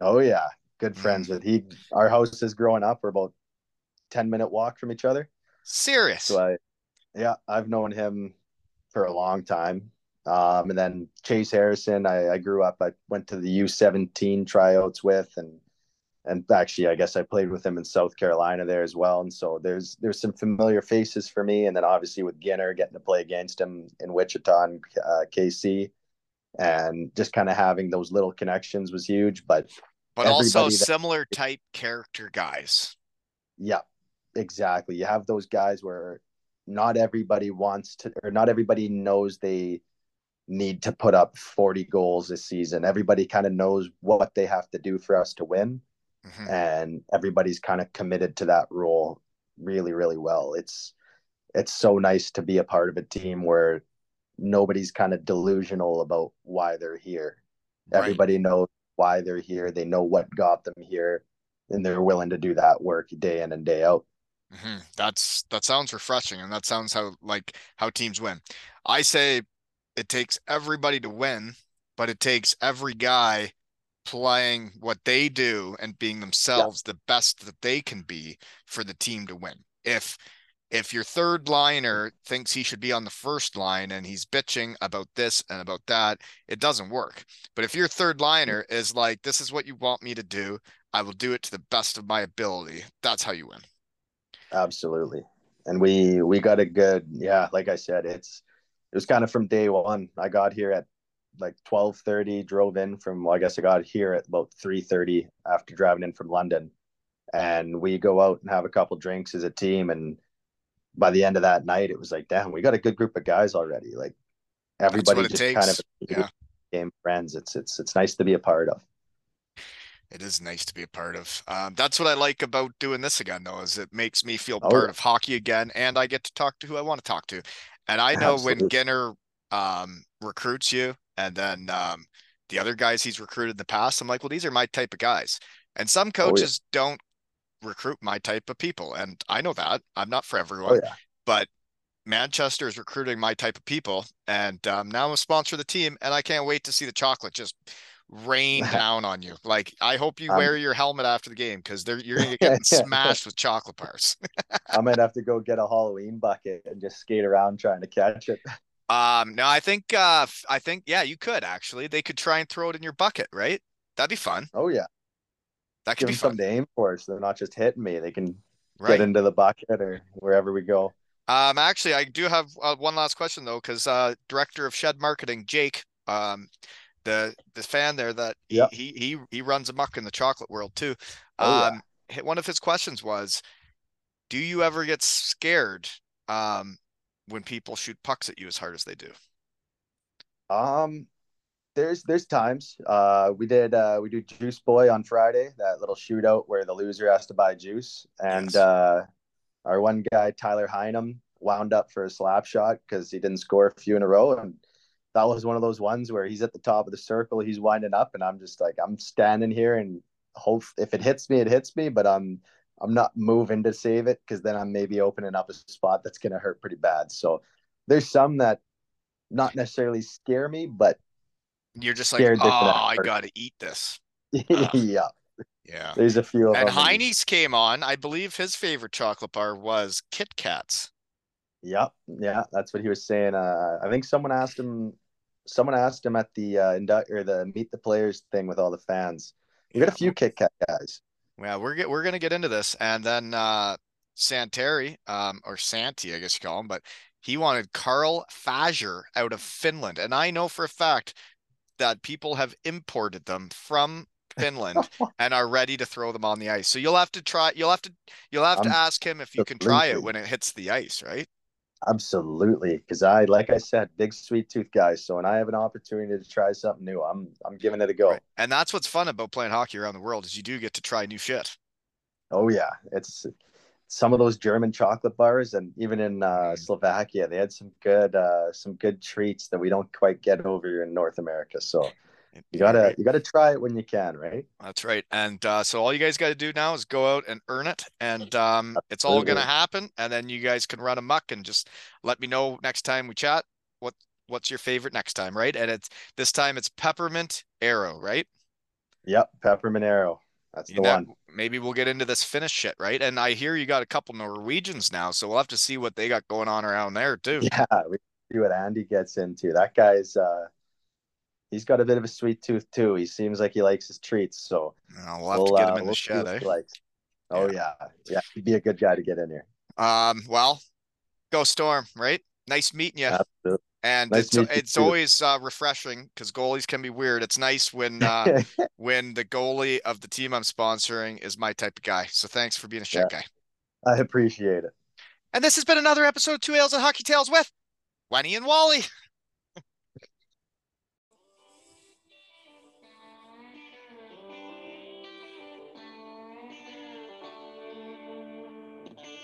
Oh yeah. Good friends with he our houses growing up were about 10 minute walk from each other. Serious. So I, yeah, I've known him for a long time. Um, and then Chase Harrison, I, I grew up. I went to the U17 tryouts with, and and actually, I guess I played with him in South Carolina there as well. And so there's there's some familiar faces for me. And then obviously with Ginner, getting to play against him in Wichita and uh, KC, and just kind of having those little connections was huge. But but also that- similar type character guys. Yeah, exactly. You have those guys where not everybody wants to, or not everybody knows they need to put up 40 goals this season. Everybody kind of knows what they have to do for us to win, Mhm. and everybody's kind of committed to that role really, really well. It's it's so nice to be a part of a team where nobody's kind of delusional about why they're here. Right. Everybody knows why they're here. They know what got them here, and they're willing to do that work day in and day out. Mhm. That's that sounds refreshing, and that sounds how like how teams win. I say it takes everybody to win, but it takes every guy playing what they do and being themselves the best that they can be for the team to win. If if your third liner thinks he should be on the first line and he's bitching about this and about that, it doesn't work. But if your third mm-hmm. liner is like, this is what you want me to do, I will do it to the best of my ability, that's how you win. Absolutely. And we we got a good yeah, like I said, it's it was kind of from day one. I got here at like twelve thirty, drove in from well, I guess I got here at about three thirty after driving in from London. And we go out and have a couple drinks as a team and by the end of that night it was like, damn, we got a good group of guys already. Like everybody just takes. kind of Yeah. became friends. It's it's it's nice to be a part of. It is nice to be a part of. Um, that's what I like about doing this again, though, is it makes me feel Oh, part of hockey again, and I get to talk to who I want to talk to. And I know when Absolutely. Ginner um, recruits you, and then um, the other guys he's recruited in the past, I'm like, well, these are my type of guys. And some Oh, yeah. coaches don't recruit my type of people, and I know that I'm not for Oh everyone, yeah. but Manchester is recruiting my type of people, and um, now I'm a sponsor of the team, and I can't wait to see the chocolate just rain down on you. Like I hope you Um, wear your helmet after the game because they're you're gonna get smashed with chocolate bars. I might have to go get a Halloween bucket and just skate around trying to catch it. Um, no, I think uh, I think yeah, you could actually. They could try and throw it in your bucket, right? That'd be fun. Oh yeah, That could give be fun, something to aim for, so they're not just hitting me. They can right? get into the bucket or wherever we go. Um, actually, I do have uh, one last question though, because uh, director of Shed Marketing, Jake, um, the the fan there that he Yep. he he, he runs amok in the chocolate world too. Oh, yeah. Um, hi- one of his questions was, "Do you ever get scared um when people shoot pucks at you as hard as they do?" Um, there's there's times. Uh, we did uh we do Juice Boy on Friday, that little shootout where the loser has to buy juice, and Yes. uh, our one guy Tyler Heinem wound up for a slap shot because he didn't score a few in a row, and that was one of those ones where he's at the top of the circle, he's winding up, and I'm just like I'm standing here and hope if it hits me, it hits me, but I'm I'm not moving to save it because then I'm maybe opening up a spot that's gonna hurt pretty bad. So there's some that not necessarily scare me, but You're just like, "Oh, I gotta eat this." Ah. yeah, Yeah. there's a few of And them. And Heine's came on. I believe his favorite chocolate bar was Kit Kats. Yep, yeah, that's what he was saying. Uh, I think someone asked him. Someone asked him at the uh, indu- or the meet the players thing with all the fans. We got a few Kit Kat guys. Yeah, we're get we're gonna get into this, and then uh Santeri, um, or Santi, I guess you call him, but he wanted Karl Fazer out of Finland, and I know for a fact that people have imported them from Finland and are ready to throw them on the ice. So you'll have to try. You'll have to. You'll have to Um, ask him if you can try it when it hits the ice, right? Absolutely, because I, like I said, big sweet tooth guy. So when I have an opportunity to try something new, I'm I'm giving it a go. Right. And that's what's fun about playing hockey around the world is you do get to try new shit. Oh yeah, it's some of those German chocolate bars, and even in uh, Slovakia, they had some good uh, some good treats that we don't quite get over here in North America. So you gotta you gotta try it when you can, right? That's right. And uh, so all you guys got to do now is go out and earn it. And um, it's all going to happen. And then you guys can run amok and just let me know next time we chat what what's your favorite next time, right? And it's this time it's peppermint Aero, right? Yep, peppermint Aero. That's You the know, one. maybe we'll get into this Finnish shit, right? And I hear you got a couple Norwegians now, so we'll have to see what they got going on around there too. Yeah, we see what Andy gets into. That guy's uh he's got a bit of a sweet tooth too. He seems like he likes his treats, so know, we'll to get him in the we'll see shed, eh? Oh yeah. yeah, he'd be a good guy to get in here. Um, well, go Storm, right? Nice meeting you. Absolutely. And Nice it's it's too. always uh, refreshing because goalies can be weird. It's nice when uh, when the goalie of the team I'm sponsoring is my type of guy. So thanks for being a shit guy. I appreciate it. And this has been another episode of Two Ales and Hockey Tales with Wenny and Wally.